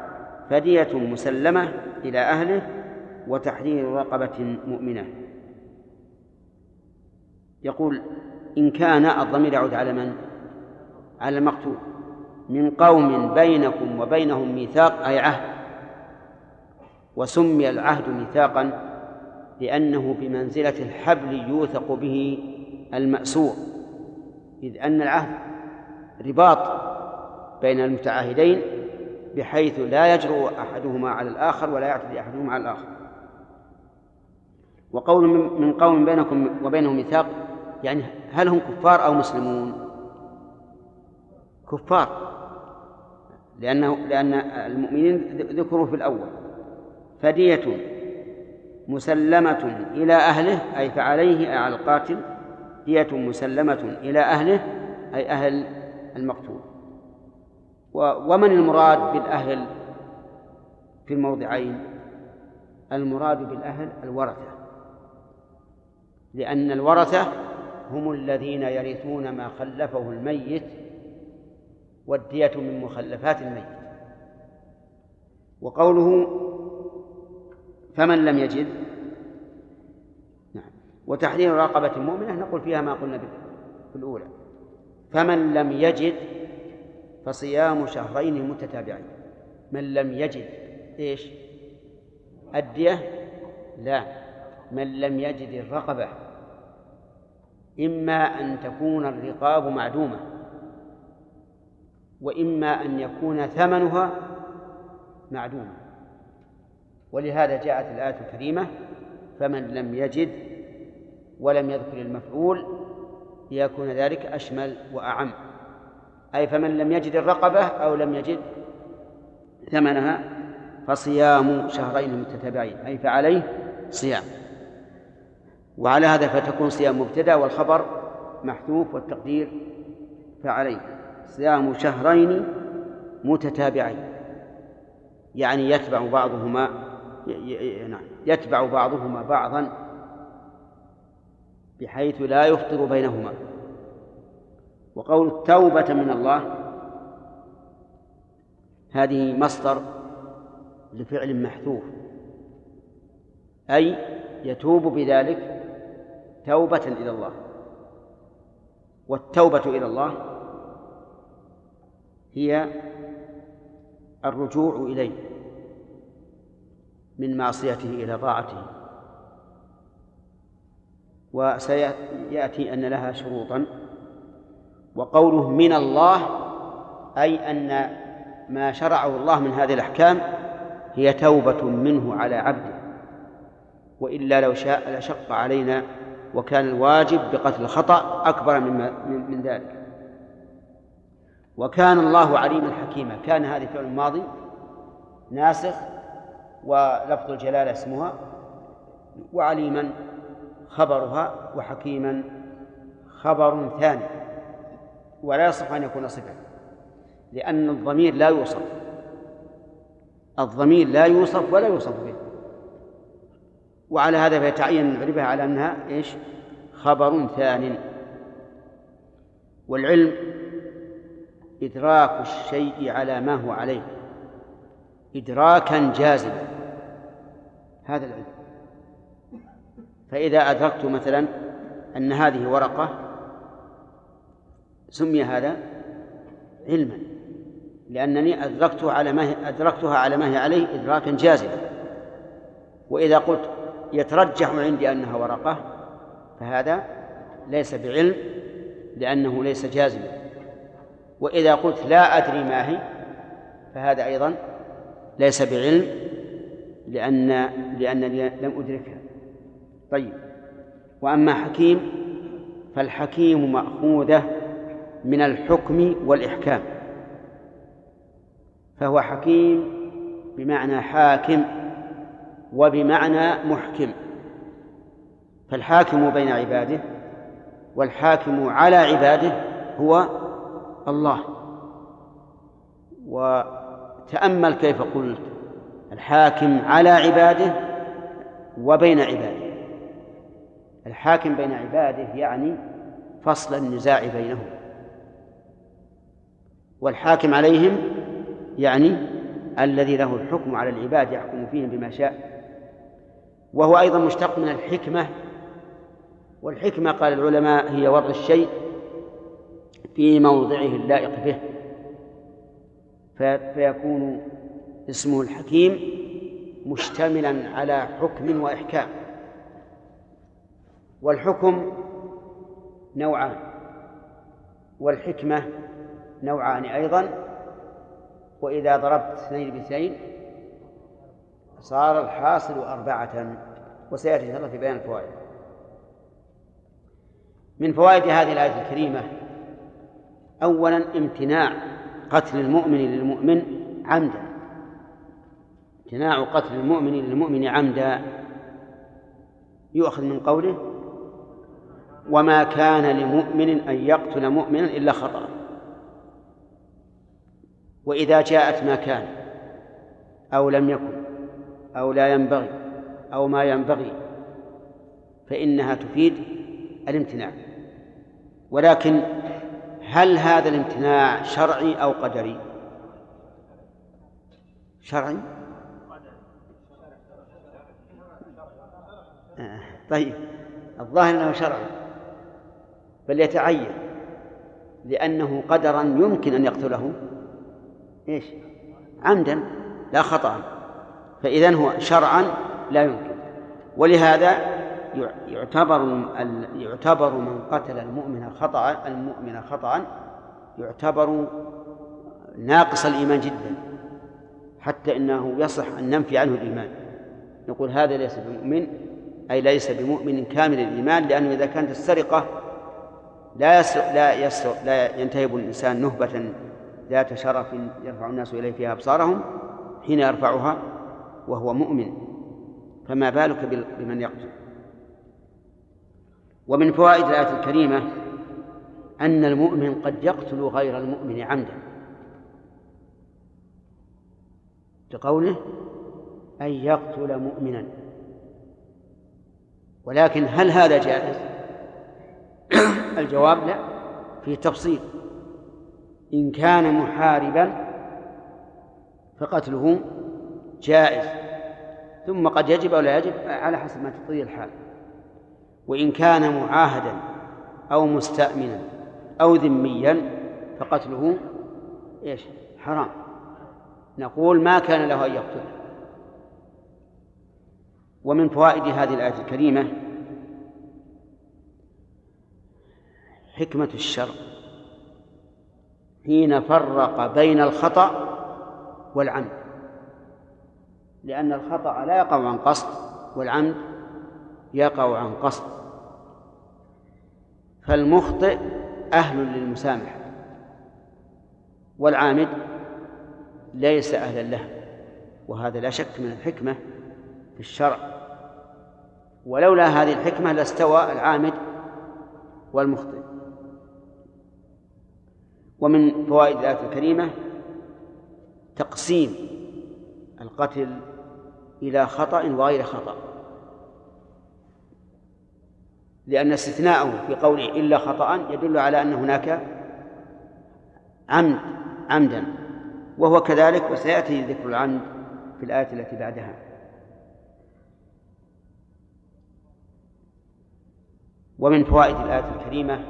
فدية مسلمة إلى أهله وتحرير رقبة مؤمنة. يقول إن كان الضمير يعود على من؟ على المقتول. من قوم بينكم وبينهم ميثاق أي عهد. وسمي العهد ميثاقا لأنه بمنزلة الحبل يوثق به المأسور إذ أن العهد رباط بين المتعاهدين بحيث لا يجرؤ أحدهما على الآخر ولا يعتدي أحدهما على الآخر. وقول من قوم بينكم وبينهم ميثاق يعني هل هم كفار أو مسلمون؟ كفار لأنه لأن المؤمنين ذكروا في الأول. فدية مسلمة إلى أهله أي فعليه على القاتل. دية مسلمة إلى أهله أي أهل المقتول. ومن المراد بالأهل في الموضعين؟ المراد بالأهل الورثة. لأن الورثة هم الذين يرثون ما خلفه الميت والدية من مخلفات الميت. وقوله فمن لم يجد؟ نعم. وتحرير رقبة مؤمنة نقول فيها ما قلنا في الأولى. فمن لم يجد فصيام شهرين متتابعين. من لم يجد إيش؟ أدية؟ لا. من لم يجد الرقبة إما أن تكون الرقاب معدومة وإما أن يكون ثمنها معدوما ولهذا جاءت الآية الكريمة فمن لم يجد ولم يذكر المفعول ليكون ذلك أشمل وأعم. أي فمن لم يجد الرقبة أو لم يجد ثمنها فصيام شهرين متتابعين أي فعليه صيام. وعلى هذا فتكون صيام مبتدأ والخبر محذوف والتقدير فعليه. صيام شهرين متتابعين يعني يتبع بعضهما نعم. يتبع بعضهما بعضا بحيث لا يفطر بينهما. وقول توبة من الله هذه مصدر لفعل محذوف. أي يتوب بذلك توبة إلى الله. والتوبة إلى الله هي الرجوع إليه. من معصيته إلى طاعته. وسيأتي أن لها شروطا. وقوله من الله أي أن ما شرعه الله من هذه الأحكام هي توبة منه على عبده. وإلا لو شاء لشق علينا وكان الواجب بقتل الخطأ أكبر من, من ذلك. وكان الله عليما حكيما. كان هذه فعل ماضي ناسخ ولفظ الجلالة اسمها وعليما خبرها وحكيما خبر ثاني ولا يصح أن يكون صفة لأن الضمير لا يوصف الضمير لا يوصف ولا يوصف به. وعلى هذا فيتعين نعربها على أنها إيش؟ خبر ثان. والعلم إدراك الشيء على ما هو عليه. إدراكا جازما. هذا العلم. فإذا أدركت مثلا أن هذه ورقة سمي هذا علما لأنني أدركته على ما هي أدركتها على ما هي عليه إدراكا جازما. وإذا قلت يترجح عندي أنها ورقة فهذا ليس بعلم لأنه ليس جازما. وإذا قلت لا أدري ما هي فهذا أيضا ليس بعلم لأن لأنني لم أدركها طيب. وأما حكيم فالحكيم مأخوذة من الحكم والإحكام. فهو حكيم بمعنى حاكم وبمعنى محكم. فالحاكم بين عباده والحاكم على عباده هو الله. وتأمل كيف قلت الحاكم على عباده وبين عباده. الحاكم بين عباده يعني فصل النزاع بينهم. والحاكم عليهم يعني الذي له الحكم على العباد يحكم فيهم بما شاء. وهو أيضا مشتق من الحكمة. والحكمة قال العلماء هي وضع الشيء في موضعه اللائق به. فيكون اسمه الحكيم مشتملا على حكم وإحكام. والحكم نوعان والحكمة نوعان أيضا. وإذا ضربت اثنين باثنين صار الحاصل أربعة وسيأتي إن الله في بيان الفوائد. من فوائد هذه الآية الكريمة أولا امتناع قتل المؤمن للمؤمن عمدا. امتناع قتل المؤمن للمؤمن عمدا يؤخذ من قوله وما كان لمؤمن أن يقتل مؤمنا إلا خطأ. وإذا جاءت ما كان أو لم يكن أو لا ينبغي أو ما ينبغي فإنها تفيد الامتناع. ولكن هل هذا الامتناع شرعي أو قدري؟ شرعي؟ آه. طيب الظاهر أنه شرعي بل يتعين لأنه قدرا يمكن أن يقتله إيش عمدا لا خطأ فإذا هو شرعا لا يمكن ولهذا يعتبر يعتبر من قتل المؤمن خطأ المؤمن خطأ يعتبر ناقص الإيمان جدا حتى إنه يصح أن ننفي عنه الإيمان. نقول هذا ليس بمؤمن أي ليس بمؤمن كامل الإيمان لأنه إذا كانت السرقة لا يسرق لا يسرق لا ينتهب الإنسان نهبة ذات شرف يرفع الناس إليه فيها أبصارهم حين يرفعها وهو مؤمن. فما بالك بمن يقتل؟ ومن فوائد الآية الكريمة أن المؤمن قد يقتل غير المؤمن عمدا. لقوله أن يقتل مؤمنا. ولكن هل هذا جائز؟ الجواب لا. في تفصيل. إن كان محاربا فقتله جائز. ثم قد يجب أو لا يجب على حسب ما تقتضي الحال. وإن كان معاهدا أو مستأمنا أو ذميا فقتله إيش؟ حرام. نقول ما كان له أن يقتله. ومن فوائد هذه الآية الكريمة حكمة الشرع. حين فرق بين الخطأ والعمد لأن الخطأ لا يقع عن قصد والعمد يقع عن قصد. فالمخطئ أهل للمسامحة والعامد ليس أهلا له وهذا لا شك من الحكمة في الشرع. ولولا هذه الحكمة لاستوى العامد والمخطئ. ومن فوائد الآية الكريمة تقسيم القتل إلى خطأ وغير خطأ. لأن استثناءه في قوله إلا خطأ يدل على أن هناك عمد عمدا وهو كذلك وسيأتي ذكر العمد في الآية التي بعدها. ومن فوائد الآية الكريمة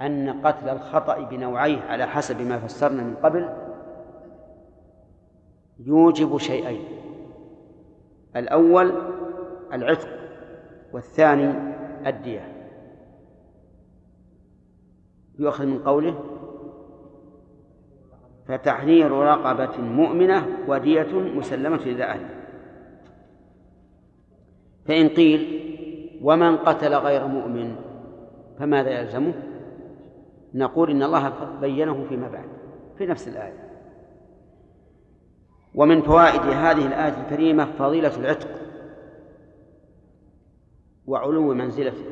أن قتل الخطأ بنوعيه على حسب ما فسرنا من قبل يوجب شيئين. الأول العتق والثاني الدية. يؤخذ من قوله فتحرير رقبة مؤمنة ودية مسلمة إلى أهله. فإن قيل ومن قتل غير مؤمن فماذا يلزمه؟ نقول إن الله بينه فيما بعد في نفس الآية. ومن فوائد هذه الآية الكريمة فضيلة العتق. وعلو منزلته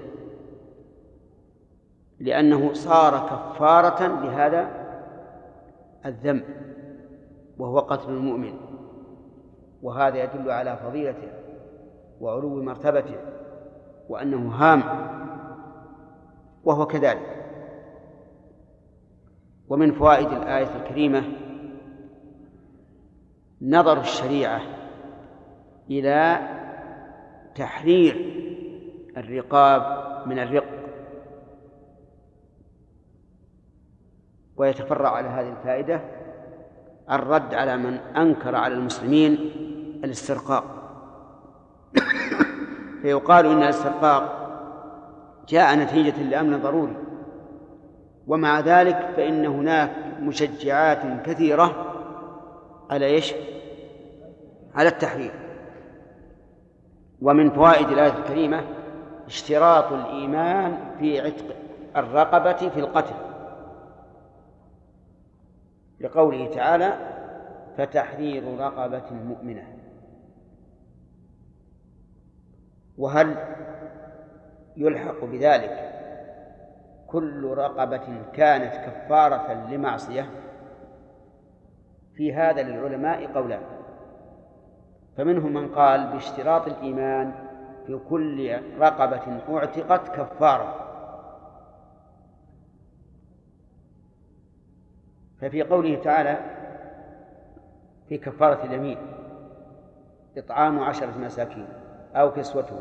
لأنه صار كفارة لهذا الذنب وهو قتل المؤمن. وهذا يدل على فضيلته وعلو مرتبته وأنه هام وهو كذلك. ومن فوائد الآية الكريمة نظر الشريعة إلى تحرير الرقاب من الرق. ويتفرع على هذه الفائدة الرد على من أنكر على المسلمين الاسترقاق. فيقال إن الاسترقاق جاء نتيجة لأمر ضروري. ومع ذلك فإن هناك مشجعات كثيرة على إيش؟ على التحرير. ومن فوائد الآية الكريمة اشتراط الإيمان في عتق الرقبة في القتل. لقوله تعالى فتحرير رقبة مؤمنة. وهل يلحق بذلك كل رقبة كانت كفارة لمعصية؟ في هذا للعلماء قولان. فمنهم من قال باشتراط الإيمان في كل رقبة أعتقت كفارة. ففي قوله تعالى في كفارة اليمين إطعام عشرة مساكين أو كسوتهم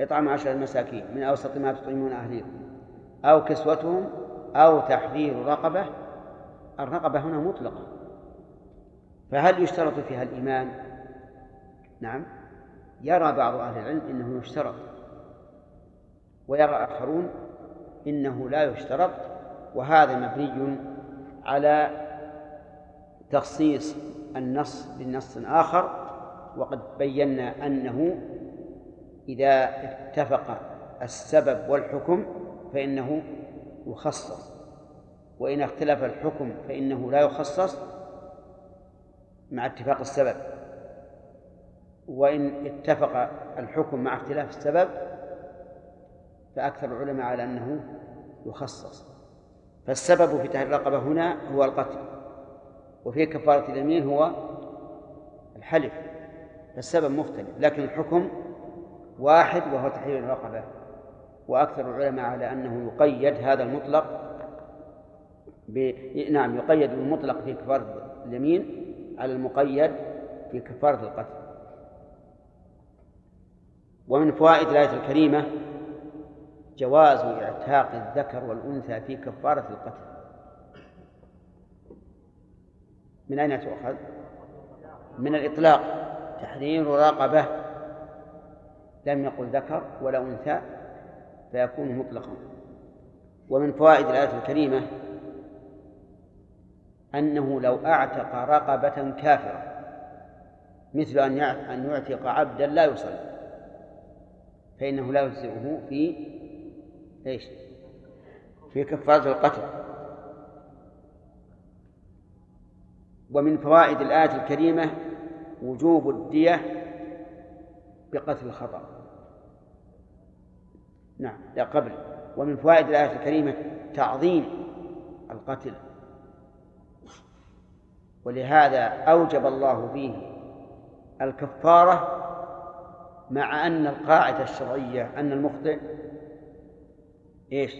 إطعام عشرة مساكين من أوسط ما تطعمون أهليكم أو كسوتهم أو تحرير رقبة الرقبة هنا مطلقة. فهل يشترط فيها الإيمان؟ نعم. يرى بعض أهل العلم أنه يشترط ويرى آخرون إنه لا يشترط وهذا مبني على تخصيص النص بنص آخر وقد بينا أنه إذا اتفق السبب والحكم فإنه يخصص وإن اختلف الحكم فإنه لا يخصص مع اتفاق السبب. وإن اتفق الحكم مع اختلاف السبب فأكثر العلماء على أنه يخصص. فالسبب في تحرير الرقبة هنا هو القتل وفي كفارة اليمين هو الحلف. فالسبب مختلف لكن الحكم واحد وهو تحرير الرقبة. وأكثر العلماء على أنه يقيد هذا المطلق ب... نعم يقيد بالمطلق في كفارة اليمين على المقيد في كفارة القتل. ومن فوائد الآية الكريمة جواز اعتاق الذكر والأنثى في كفارة القتل. من أين تؤخذ؟ من الإطلاق. تحرير رقبة. لم يقل ذكر ولا أنثى فيكون مطلقا. ومن فوائد الآية الكريمة أنه لو أعتق رقبة كافرة مثل أن يعتق عبدا لا يصلي. فإنه لا يجزئه في إيش؟ في كفارة القتل. ومن فوائد الآية الكريمة وجوب الدية بقتل الخطأ. نعم لا قبل. ومن فوائد الآية الكريمة تعظيم القتل. ولهذا أوجب الله فيه الكفارة مع أن القاعدة الشرعية أن المخطئ إيش؟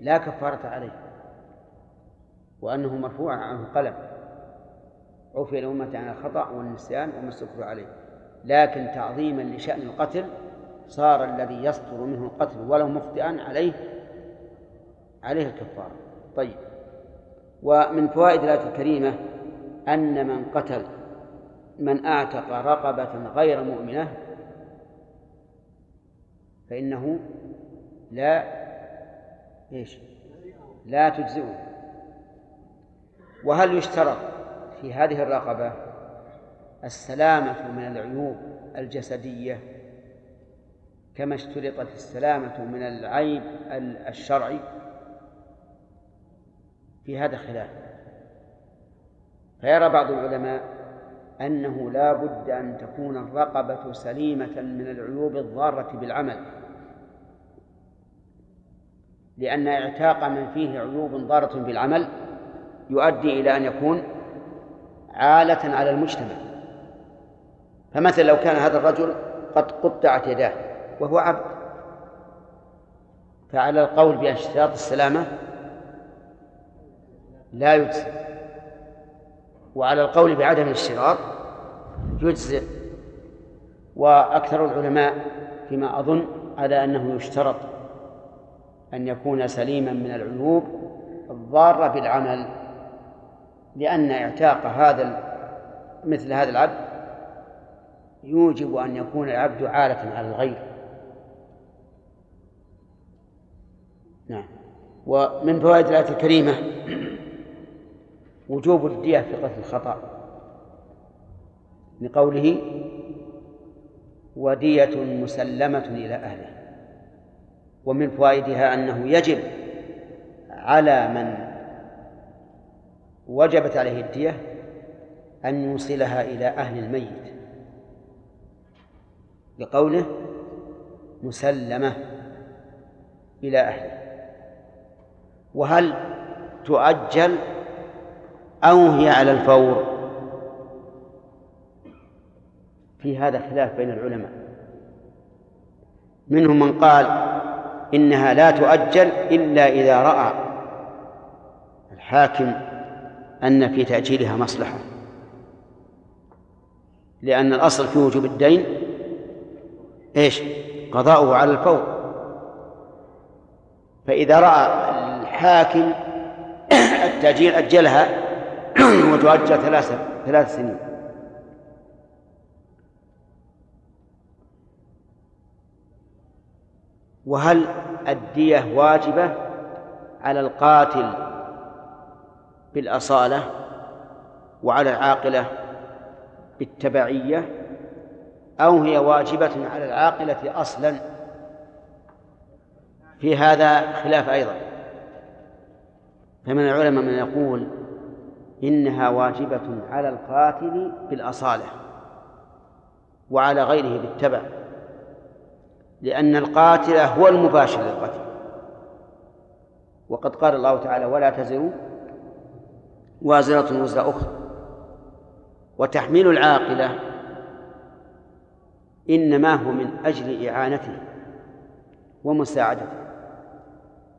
لا كفارة عليه. وأنه مرفوع عنه القلم. عفي الأمة عن الخطأ والنسيان وما استكروا عليه. لكن تعظيما لشأن القتل صار الذي يصدر منه القتل ولو مخطئا عليه عليه الكفارة. طيب. ومن فوائد الآية الكريمة أن من قتل من أعتق رقبة غير مؤمنة فإنه لا إيش؟ لا تجزئه. وهل يشترط في هذه الرقبة السلامة من العيوب الجسدية كما اشترطت السلامة من العيب الشرعي؟ في هذا خلاف. فيرى بعض العلماء أنه لا بد أن تكون الرقبة سليمة من العيوب الضارة بالعمل لأن اعتاق من فيه عيوب ضارة بالعمل يؤدي إلى أن يكون عالة على المجتمع. فمثلا لو كان هذا الرجل قد قطعت يداه وهو عبد فعلى القول باشتراط السلامة لا يجزي. وعلى القول بعدم الاشتراط يجزئ وأكثر العلماء فيما أظن على أنه يشترط أن يكون سليما من العيوب الضارة بالعمل لأن إعتاق هذا مثل هذا العبد يوجب أن يكون العبد عالة على الغير. نعم. ومن فوائد الآية الكريمة وجوب الدية في قتل الخطأ. لقوله ودية مسلمة إلى أهله. ومن فوائدها أنه يجب على من وجبت عليه الدية أن يوصلها إلى أهل الميت. لقوله مسلمة إلى أهله. وهل تؤجل أو هي على الفور. في هذا خلاف بين العلماء. منهم من قال إنها لا تؤجل إلا إذا رأى الحاكم أن في تأجيلها مصلحة. لأن الأصل في وجوب الدين إيش؟ قضاؤه على الفور. فإذا رأى الحاكم التأجيل أجلها وتؤجل ثلاث ثلاث سنين. وهل الدية واجبة على القاتل بالأصالة وعلى العاقلة بالتبعية أو هي واجبة على العاقلة أصلا؟ في هذا خلاف أيضا. فمن العلماء من يقول إنها واجبة على القاتل بالأصالة وعلى غيره بالتبع لأن القاتل هو المباشر للقتل. وقد قال الله تعالى ولا تزر وازرة وزر أخرى. وتحميل العاقلة إنما هو من أجل إعانته ومساعدته.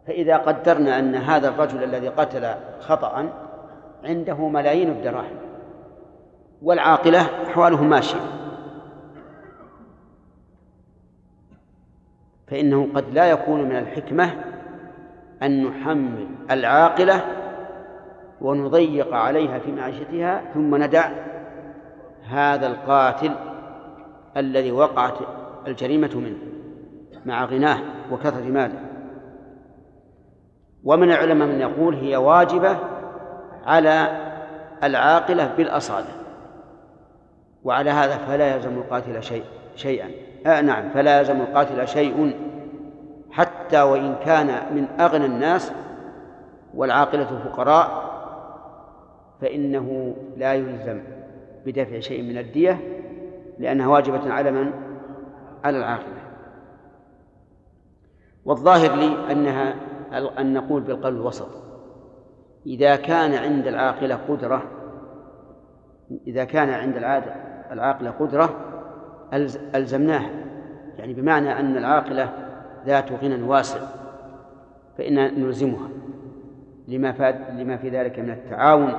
فإذا قدرنا أن هذا الرجل الذي قتل خطأ عنده ملايين الدراهم والعاقلة أحواله ماشية. فإنه قد لا يكون من الحكمة أن نحمل العاقلة ونضيق عليها في معيشتها ثم ندع هذا القاتل الذي وقعت الجريمة منه مع غناه وكثرة ماله. ومن العلماء من يقول هي واجبة على العاقلة بالأصالة. وعلى هذا فلا يلزم القاتل شيء شيئا. آه نعم فلا يلزم القاتل شيء. حتى وإن كان من أغنى الناس والعاقلة فقراء فإنه لا يلزم بدفع شيء من الدية لأنها واجبة على من؟ على العاقلة. والظاهر لي أنها أن نقول بالقول الوسط. إذا كان عند العاقلة قدرة إذا كان عند العاقلة قدرة ألزمناها. يعني بمعنى أن العاقلة ذات غنى واسع فإن نلزمها. لما, لما في ذلك من التعاون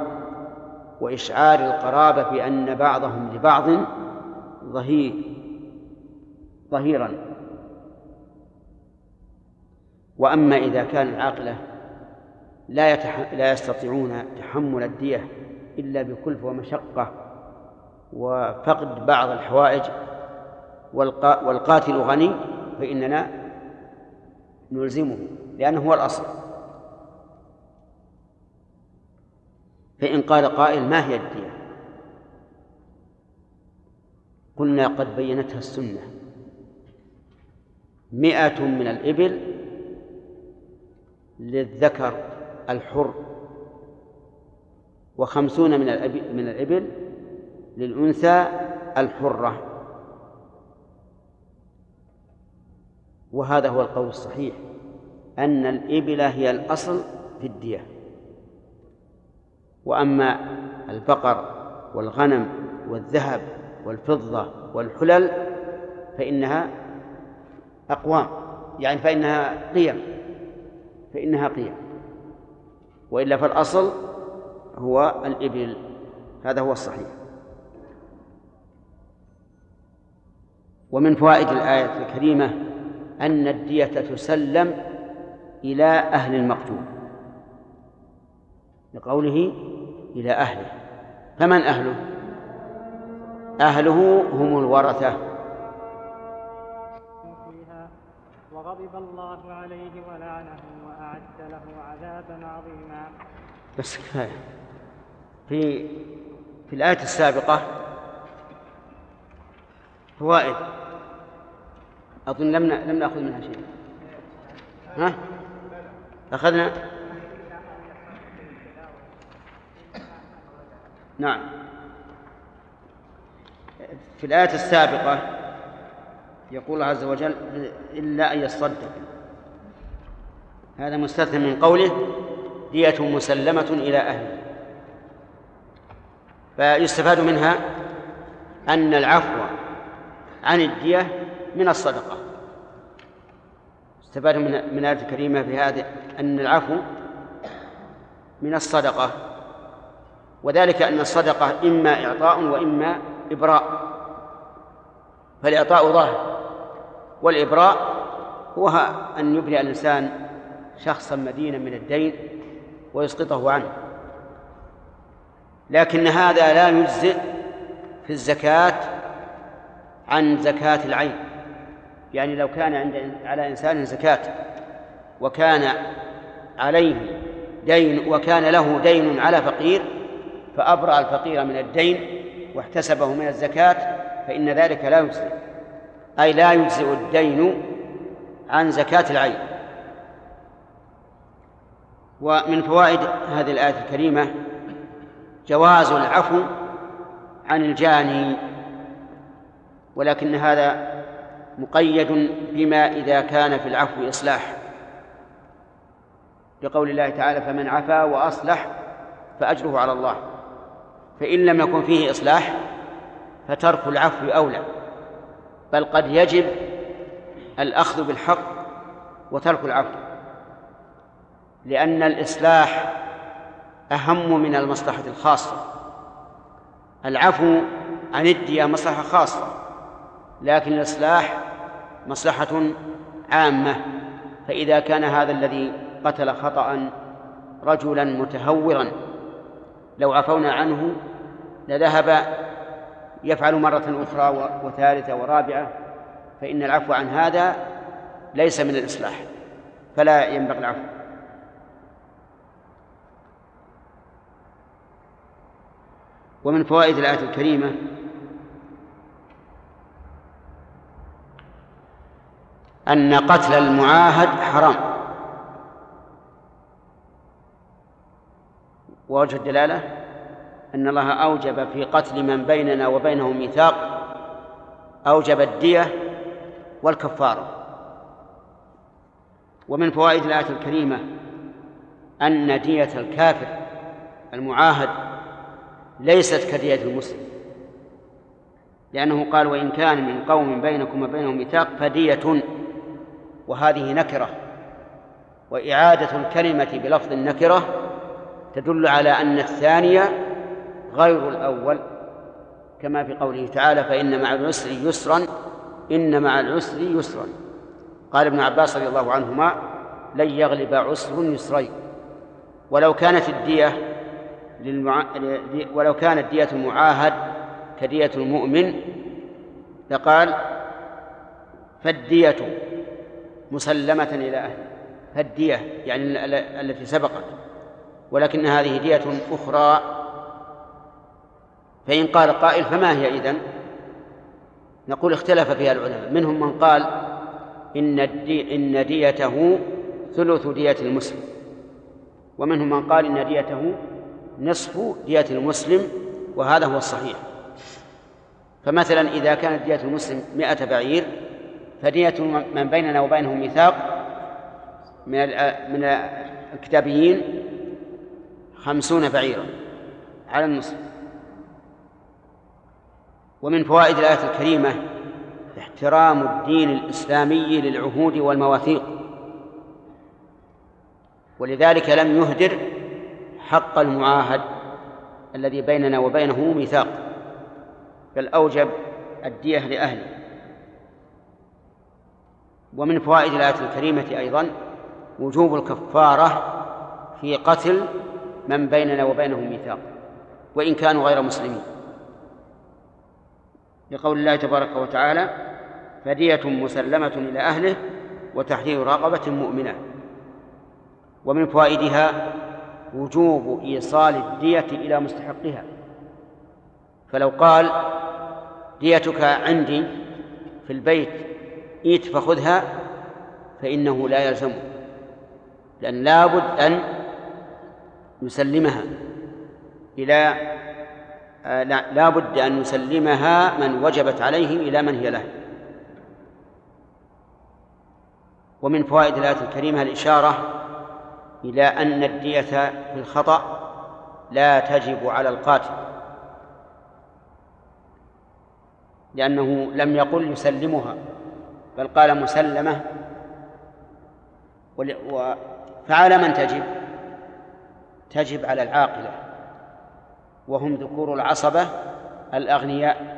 وإشعار القرابة بأن بعضهم لبعض ظهير ظهيرا. وأما إذا كان العاقلة لا يتح... لا يستطيعون تحمل الدية إلا بكلفة ومشقة وفقد بعض الحوائج والقا... والقاتل غني فإننا نلزمه لأنه هو الأصل. فإن قال قائل ما هي الدية؟ قلنا قد بينتها السنة. مئة من الإبل للذكر الحر. وخمسون من من الإبل للأنثى الحرة. وهذا هو القول الصحيح أن الإبل هي الأصل في الدية. وأما البقر والغنم والذهب والفضة والحلل فإنها أقوام يعني فإنها قيم فإنها قيم. وإلا فالأصل هو الإبل. هذا هو الصحيح. ومن فوائد الآية الكريمة أن الدية تسلم إلى أهل المقتول. لقوله إلى أهله. فمن أهله؟ أهله هم الورثة. وغضب الله عليه ولعنه وأعد له عذابا عظيما. بس كفاية. في في الآية السابقة فوائد. أظن لم لم نأخذ منها شيء. ها؟ أخذنا؟ نعم. في الآية السابقة يقول الله عز وجل إلا أن يصدق. هذا مستثنى من قوله دية مسلمة إلى أهله فيستفاد منها أن العفو عن الدية من الصدقة. استفاد من من الآية الكريمة في هذه أن العفو من الصدقة وذلك أن الصدقة إما إعطاء وإما إبراء. فالإعطاء ظاهر والإبراء هو أن يبرئ الإنسان شخصا مدينا من الدين ويسقطه عنه. لكن هذا لا يجزئ في الزكاة عن زكاة العين. يعني لو كان عند على إنسان زكاة وكان عليه دين وكان له دين على فقير فأبرأ الفقير من الدين واحتسبه من الزكاة فإن ذلك لا يجزئ. أي لا يجزئ الدين عن زكاة العين. ومن فوائد هذه الآية الكريمة جواز العفو عن الجاني ولكن هذا مقيد بما إذا كان في العفو إصلاح. لقول الله تعالى فمن عفا وأصلح فأجره على الله فإن لم يكن فيه إصلاح فترك العفو أولى بل قد يجب الأخذ بالحق وترك العفو. لأن الإصلاح أهم من المصلحة الخاصة. العفو عن الدية مصلحة خاصة لكن الإصلاح مصلحة عامة. فإذا كان هذا الذي قتل خطأ رجلا متهورا لو عفونا عنه لذهب يفعل مرة أخرى وثالثة ورابعة. فإن العفو عن هذا ليس من الإصلاح فلا ينبغي العفو. ومن فوائد الآية الكريمة أن قتل المعاهد حرام. ووجه الدلالة أن الله أوجب في قتل من بيننا وبينه ميثاق أوجب الدية والكفارة. ومن فوائد الآية الكريمة أن دية الكافر المعاهد ليست كدية المسلم. لأنه قال وإن كان من قوم بينكم وبينهم ميثاق فدية. وهذه نكرة. وإعادة الكلمة بلفظ النكرة تدل على أن الثانية غير الأول. كما في قوله تعالى فإن مع العسر يسرا إن مع العسر يسرا. قال ابن عباس رضي الله عنهما لن يغلب عسر يسرين. ولو كانت الدية للمع... ولو كانت دية المعاهد كدية المؤمن لقال فالدية مسلمة إلى أهله فالدية يعني التي سبقت ولكن هذه دية أخرى. فإن قال قائل فما هي إذن؟ نقول اختلف فيها العلماء. منهم من قال إن الدي إن ديته ثلث دية المسلم ومنهم من قال إن ديته نصف دية المسلم وهذا هو الصحيح. فمثلا إذا كانت دية المسلم مئة بعير فدية من بيننا وبينهم ميثاق من من الكتابيين خمسون بعيرا على النصف. ومن فوائد الآية الكريمة احترام الدين الإسلامي للعهود والمواثيق. ولذلك لم يهدر حق المعاهد الذي بيننا وبينه ميثاق بل أوجب الدية لأهله. ومن فوائد الآية الكريمة أيضا وجوب الكفارة في قتل من بيننا وبينهم ميثاق وإن كانوا غير مسلمين. لقول الله تبارك وتعالى فدية مسلمة إلى أهله وتحرير رقبة مؤمنة. ومن فوائدها وجوب إيصال الدية إلى مستحقها. فلو قال ديتك عندي في البيت إيت فخذها فإنه لا يلزمه لأن لابد أن يسلمها إلى آه لا بد أن يسلمها من وجبت عليه إلى من هي له. ومن فوائد الآية الكريمة الإشارة إلى أن الدية في الخطأ لا تجب على القاتل لأنه لم يقل يسلمها بل قال مسلمة فعلى من تجب؟ تجب على العاقلة وهم ذكور العصبة الأغنياء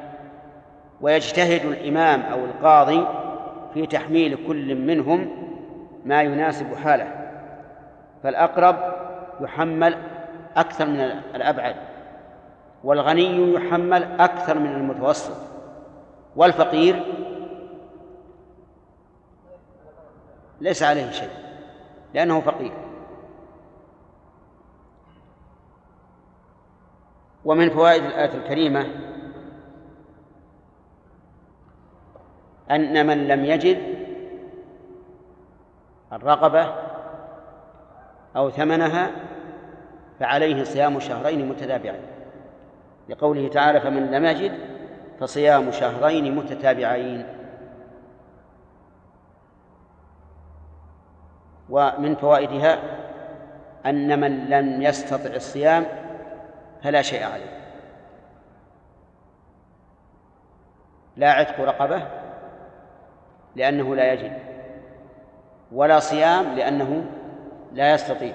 ويجتهد الإمام أو القاضي في تحميل كل منهم ما يناسب حاله. فالأقرب يحمل أكثر من الأبعد والغني يحمل أكثر من المتوسط والفقير ليس عليه شيء لأنه فقير. ومن فوائد الآية الكريمة أن من لم يجد الرقبة أو ثمنها فعليه صيام شهرين متتابعين. لقوله تعالى فمن لم يجد فصيام شهرين متتابعين. ومن فوائدها أن من لم يستطع الصيام فلا شيء عليه. لا عتق رقبة لأنه لا يجد ولا صيام لأنه لا يستطيع.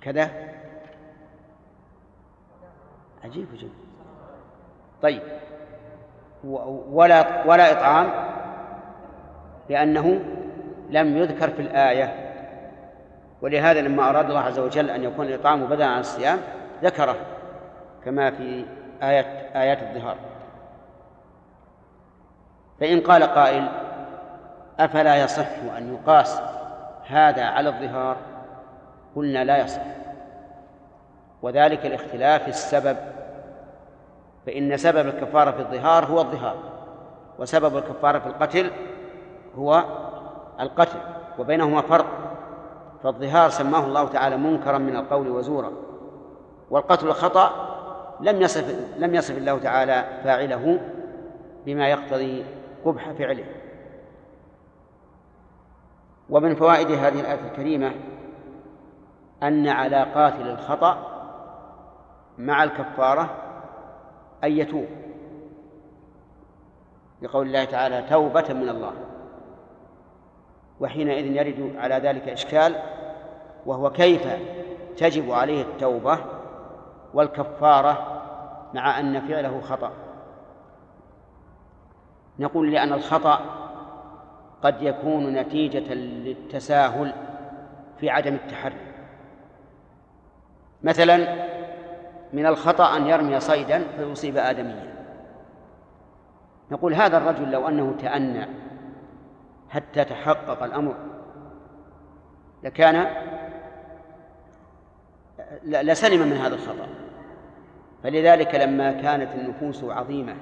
كذا. عجيب جدا طيب. ولا ولا إطعام لأنه لم يذكر في الآية. ولهذا لما أراد الله عز وجل أن يكون الإطعام بدلا عن الصيام ذكره كما في آية آيات الظهار. فإن قال قائل أفلا يصح أن يقاس هذا على الظهار؟ قلنا لا يصح. وذلك لاختلاف السبب. فإن سبب الكفارة في الظهار هو الظهار وسبب الكفارة في القتل هو القتل وبينهما فرق. فالظهار سماه الله تعالى منكرا من القول وزورا والقتل خطأ لم يصف لم يصف الله تعالى فاعله بما يقتضي قبح فعله. ومن فوائد هذه الآية الكريمة أن على قاتل الخطأ مع الكفارة أن يتوب. لقول الله تعالى توبة من الله. وحينئذ يرد على ذلك إشكال وهو كيف تجب عليه التوبة والكفارة مع أن فعله خطأ. نقول لأن الخطأ قد يكون نتيجة للتساهل في عدم التحري. مثلا من الخطأ أن يرمي صيدا فيصيب آدميا. نقول هذا الرجل لو أنه تأنى حتى تحقق الأمر لكان لسلم من هذا الخطأ. فلذلك لما كانت النفوس عظيمة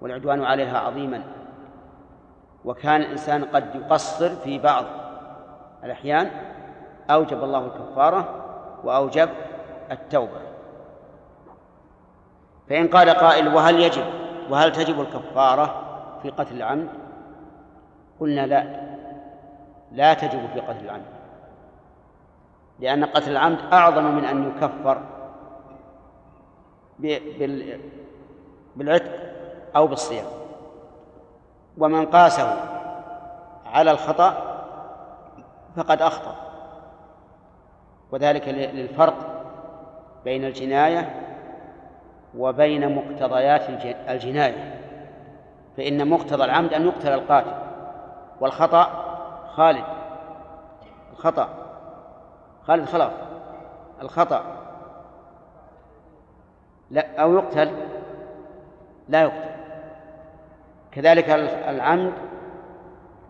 والعدوان عليها عظيما وكان الإنسان قد يقصر في بعض الأحيان أوجب الله الكفارة وأوجب التوبة. فإن قال قائل وهل يجب وهل تجب الكفارة في قتل العمد؟ قلنا لا لا تجب في قتل العمد لأن قتل العمد أعظم من أن يكفر بالعتق أو بالصيام. ومن قاسه على الخطأ فقد أخطأ. وذلك للفرق بين الجناية وبين مقتضيات الجناية. فإن مقتضى العمد أن يقتل القاتل والخطأ خالد. الخطأ خالد خلاص الخطأ لا أو يقتل لا يقتل. كذلك العمد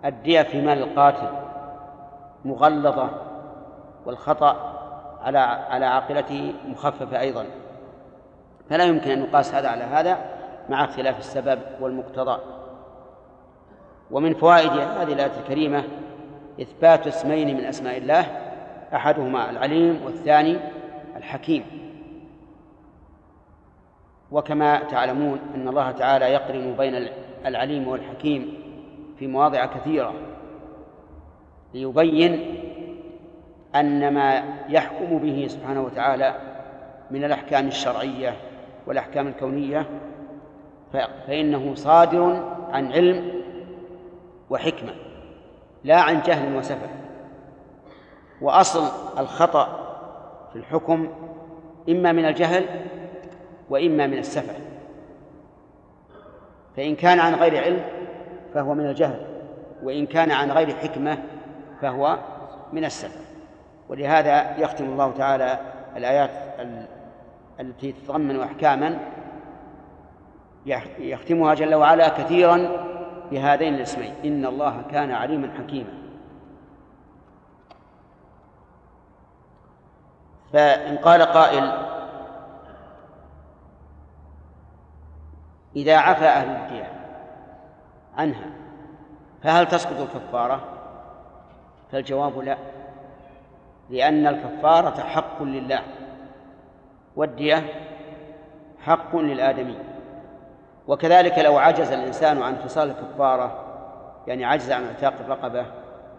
الدية في مال القاتل مغلظة والخطأ على على عاقلته مخففة أيضا. فلا يمكن أن يقاس هذا على هذا مع اختلاف السبب والمقتضى. ومن فوائد هذه الآية الكريمة إثبات اسمين من أسماء الله أحدهما العليم والثاني الحكيم. وكما تعلمون أن الله تعالى يقرن بين العليم والحكيم في مواضع كثيرة ليبين أن ما يحكم به سبحانه وتعالى من الأحكام الشرعية والأحكام الكونية فإنه صادر عن علم وحكمة لا عن جهل وسفه. وأصل الخطأ في الحكم إما من الجهل وإما من السفه فإن كان عن غير علم فهو من الجهل وإن كان عن غير حكمة فهو من السلف ولهذا يختم الله تعالى الآيات التي تتضمن أحكاما يختمها جل وعلا كثيرا بهذين الاسمين إن الله كان عليما حكيما. فإن قال قائل إذا عفى أهل الديار عنها فهل تسقط الكفارة؟ فالجواب لا لأن الكفارة حق لله والدية حق للآدمي وكذلك لو عجز الإنسان عن فصال الكفارة يعني عجز عن إعتاق الرقبة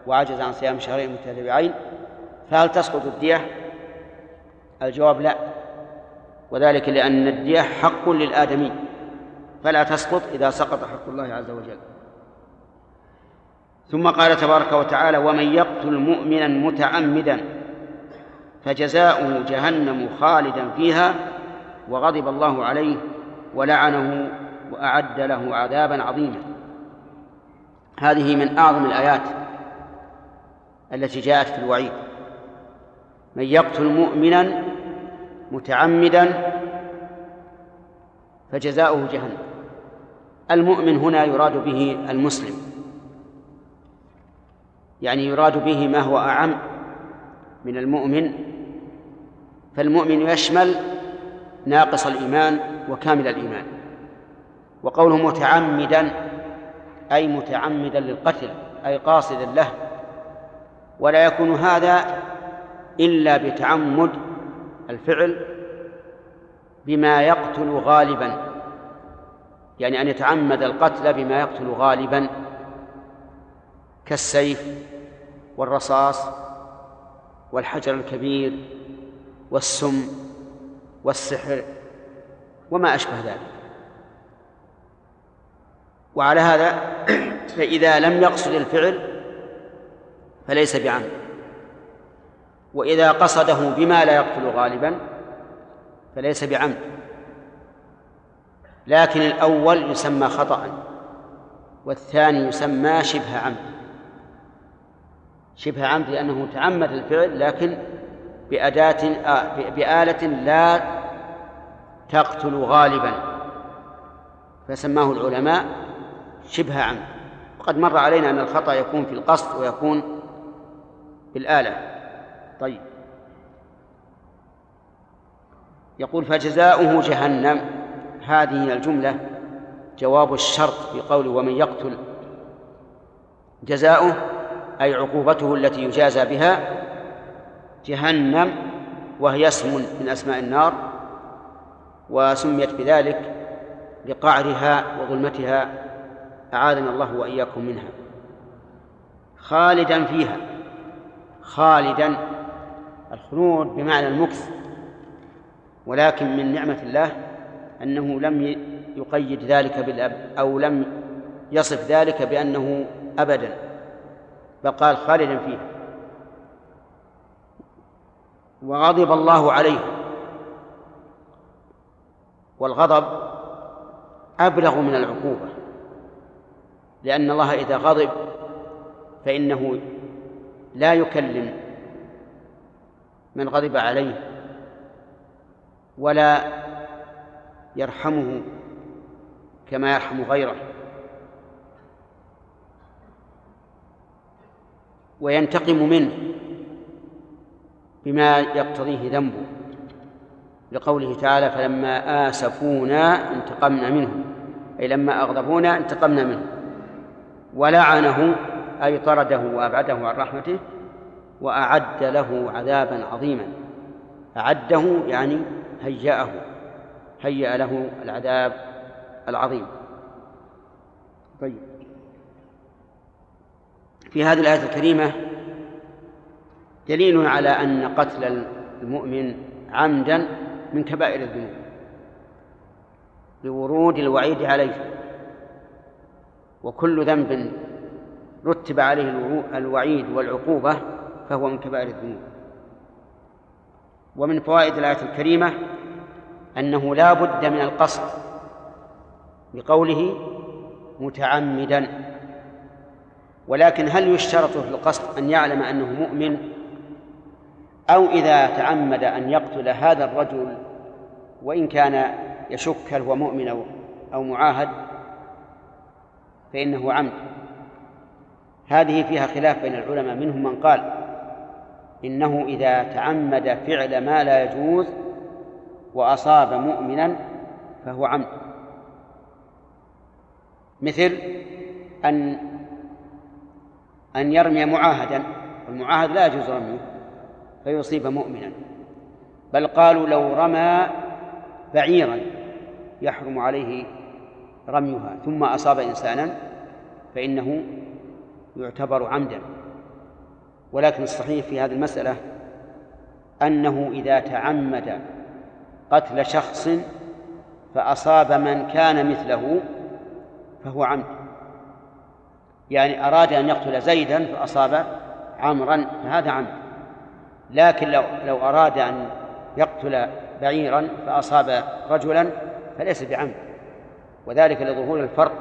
وعجز عن صيام شهرين متتابعين فهل تسقط الدية؟ الجواب لا وذلك لأن الدية حق للآدمي فلا تسقط إذا سقط حق الله عز وجل. ثم قال تبارك وتعالى ومن يقتل مؤمنا متعمدا فجزاؤه جهنم خالدا فيها وغضب الله عليه ولعنه وأعد له عذابا عظيما. هذه من أعظم الآيات التي جاءت في الوعيد. من يقتل مؤمنا متعمدا فجزاؤه جهنم. المؤمن هنا يراد به المسلم. يعني يراد به ما هو أعم من المؤمن فالمؤمن يشمل ناقص الإيمان وكامل الإيمان. وقوله متعمدا أي متعمدا للقتل أي قاصدا له. ولا يكون هذا إلا بتعمد الفعل بما يقتل غالبا. يعني أن يتعمد القتل بما يقتل غالبا كالسيف والرصاص والحجر الكبير والسم والسحر وما أشبه ذلك. وعلى هذا فإذا لم يقصد الفعل فليس بعمد. وإذا قصده بما لا يقتل غالبا فليس بعمد. لكن الأول يسمى خطأ والثاني يسمى شبه عمد. شبه عمد لأنه تعمد الفعل لكن بأداة بآلة لا تقتل غالبا. فسماه العلماء شبه عمد. وقد مر علينا أن الخطأ يكون في القصد ويكون بالآلة. طيب. يقول فجزاؤه جهنم. هذه الجملة جواب الشرط في قوله ومن يقتل جزاؤه أي عقوبته التي يجازى بها جهنم وهي اسم من أسماء النار وسميت بذلك لقعرها وظلمتها أعاذنا الله وإياكم منها. خالدا فيها خالدا الخلود بمعنى المكث ولكن من نعمة الله أنه لم يقيد ذلك بالأب أو لم يصف ذلك بأنه أبدا بل قال خالدا فيه وغضب الله عليه. والغضب أبلغ من العقوبة لأن الله إذا غضب فإنه لا يكلم من غضب عليه ولا يرحمه كما يرحم غيره. وينتقم منه بما يقتضيه ذنبه لقوله تعالى فلما آسفونا انتقمنا منهم. أي لما أغضبونا انتقمنا منه ولعنه أي طرده وأبعده عن رحمته وأعد له عذابا عظيما. أعده يعني هيأه هيأ له العذاب العظيم. طيب. في هذه الآية الكريمة دليل على أن قتل المؤمن عمدا من كبائر الذنوب لورود الوعيد عليه وكل ذنب رتب عليه الوعيد والعقوبة فهو من كبائر الذنوب. ومن فوائد الآية الكريمة أنه لا بد من القصد بقوله متعمدا. ولكن هل يشترط في القصد أن يعلم أنه مؤمن؟ أو إذا تعمد أن يقتل هذا الرجل وإن كان يشك هل هو مؤمن أو معاهد فإنه عمد. هذه فيها خلاف بين العلماء منهم من قال إنه إذا تعمد فعل ما لا يجوز وأصاب مؤمنا فهو عمد مثل أن أن يرمي معاهدا المعاهد لا يجوز رميه فيصيب مؤمنا. بل قالوا لو رمى بعيرا يحرم عليه رميها ثم أصاب إنسانا فإنه يعتبر عمدا. ولكن الصحيح في هذه المسألة أنه إذا تعمد قتل شخص فأصاب من كان مثله فهو عمد. يعني أراد أن يقتل زيدا فأصاب عمرا فهذا عمد. لكن لو لو أراد أن يقتل بعيرا فأصاب رجلا فليس بعمد. وذلك لظهور الفرق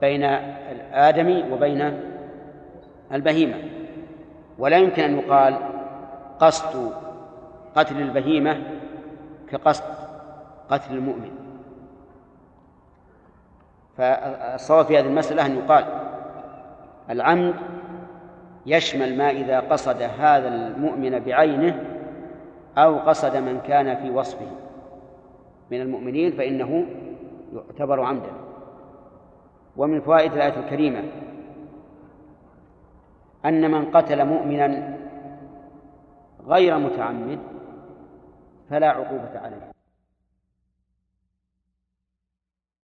بين الآدمي وبين البهيمة. ولا يمكن أن يقال قصد قتل البهيمة كقصد قتل المؤمن. فالصواب في هذه المسألة أن يقال العمد يشمل ما إذا قصد هذا المؤمن بعينه أو قصد من كان في وصفه. من المؤمنين فإنه يعتبر عمدا. ومن فوائد الآية الكريمة أن من قتل مؤمنا غير متعمد فلا عقوبة عليه.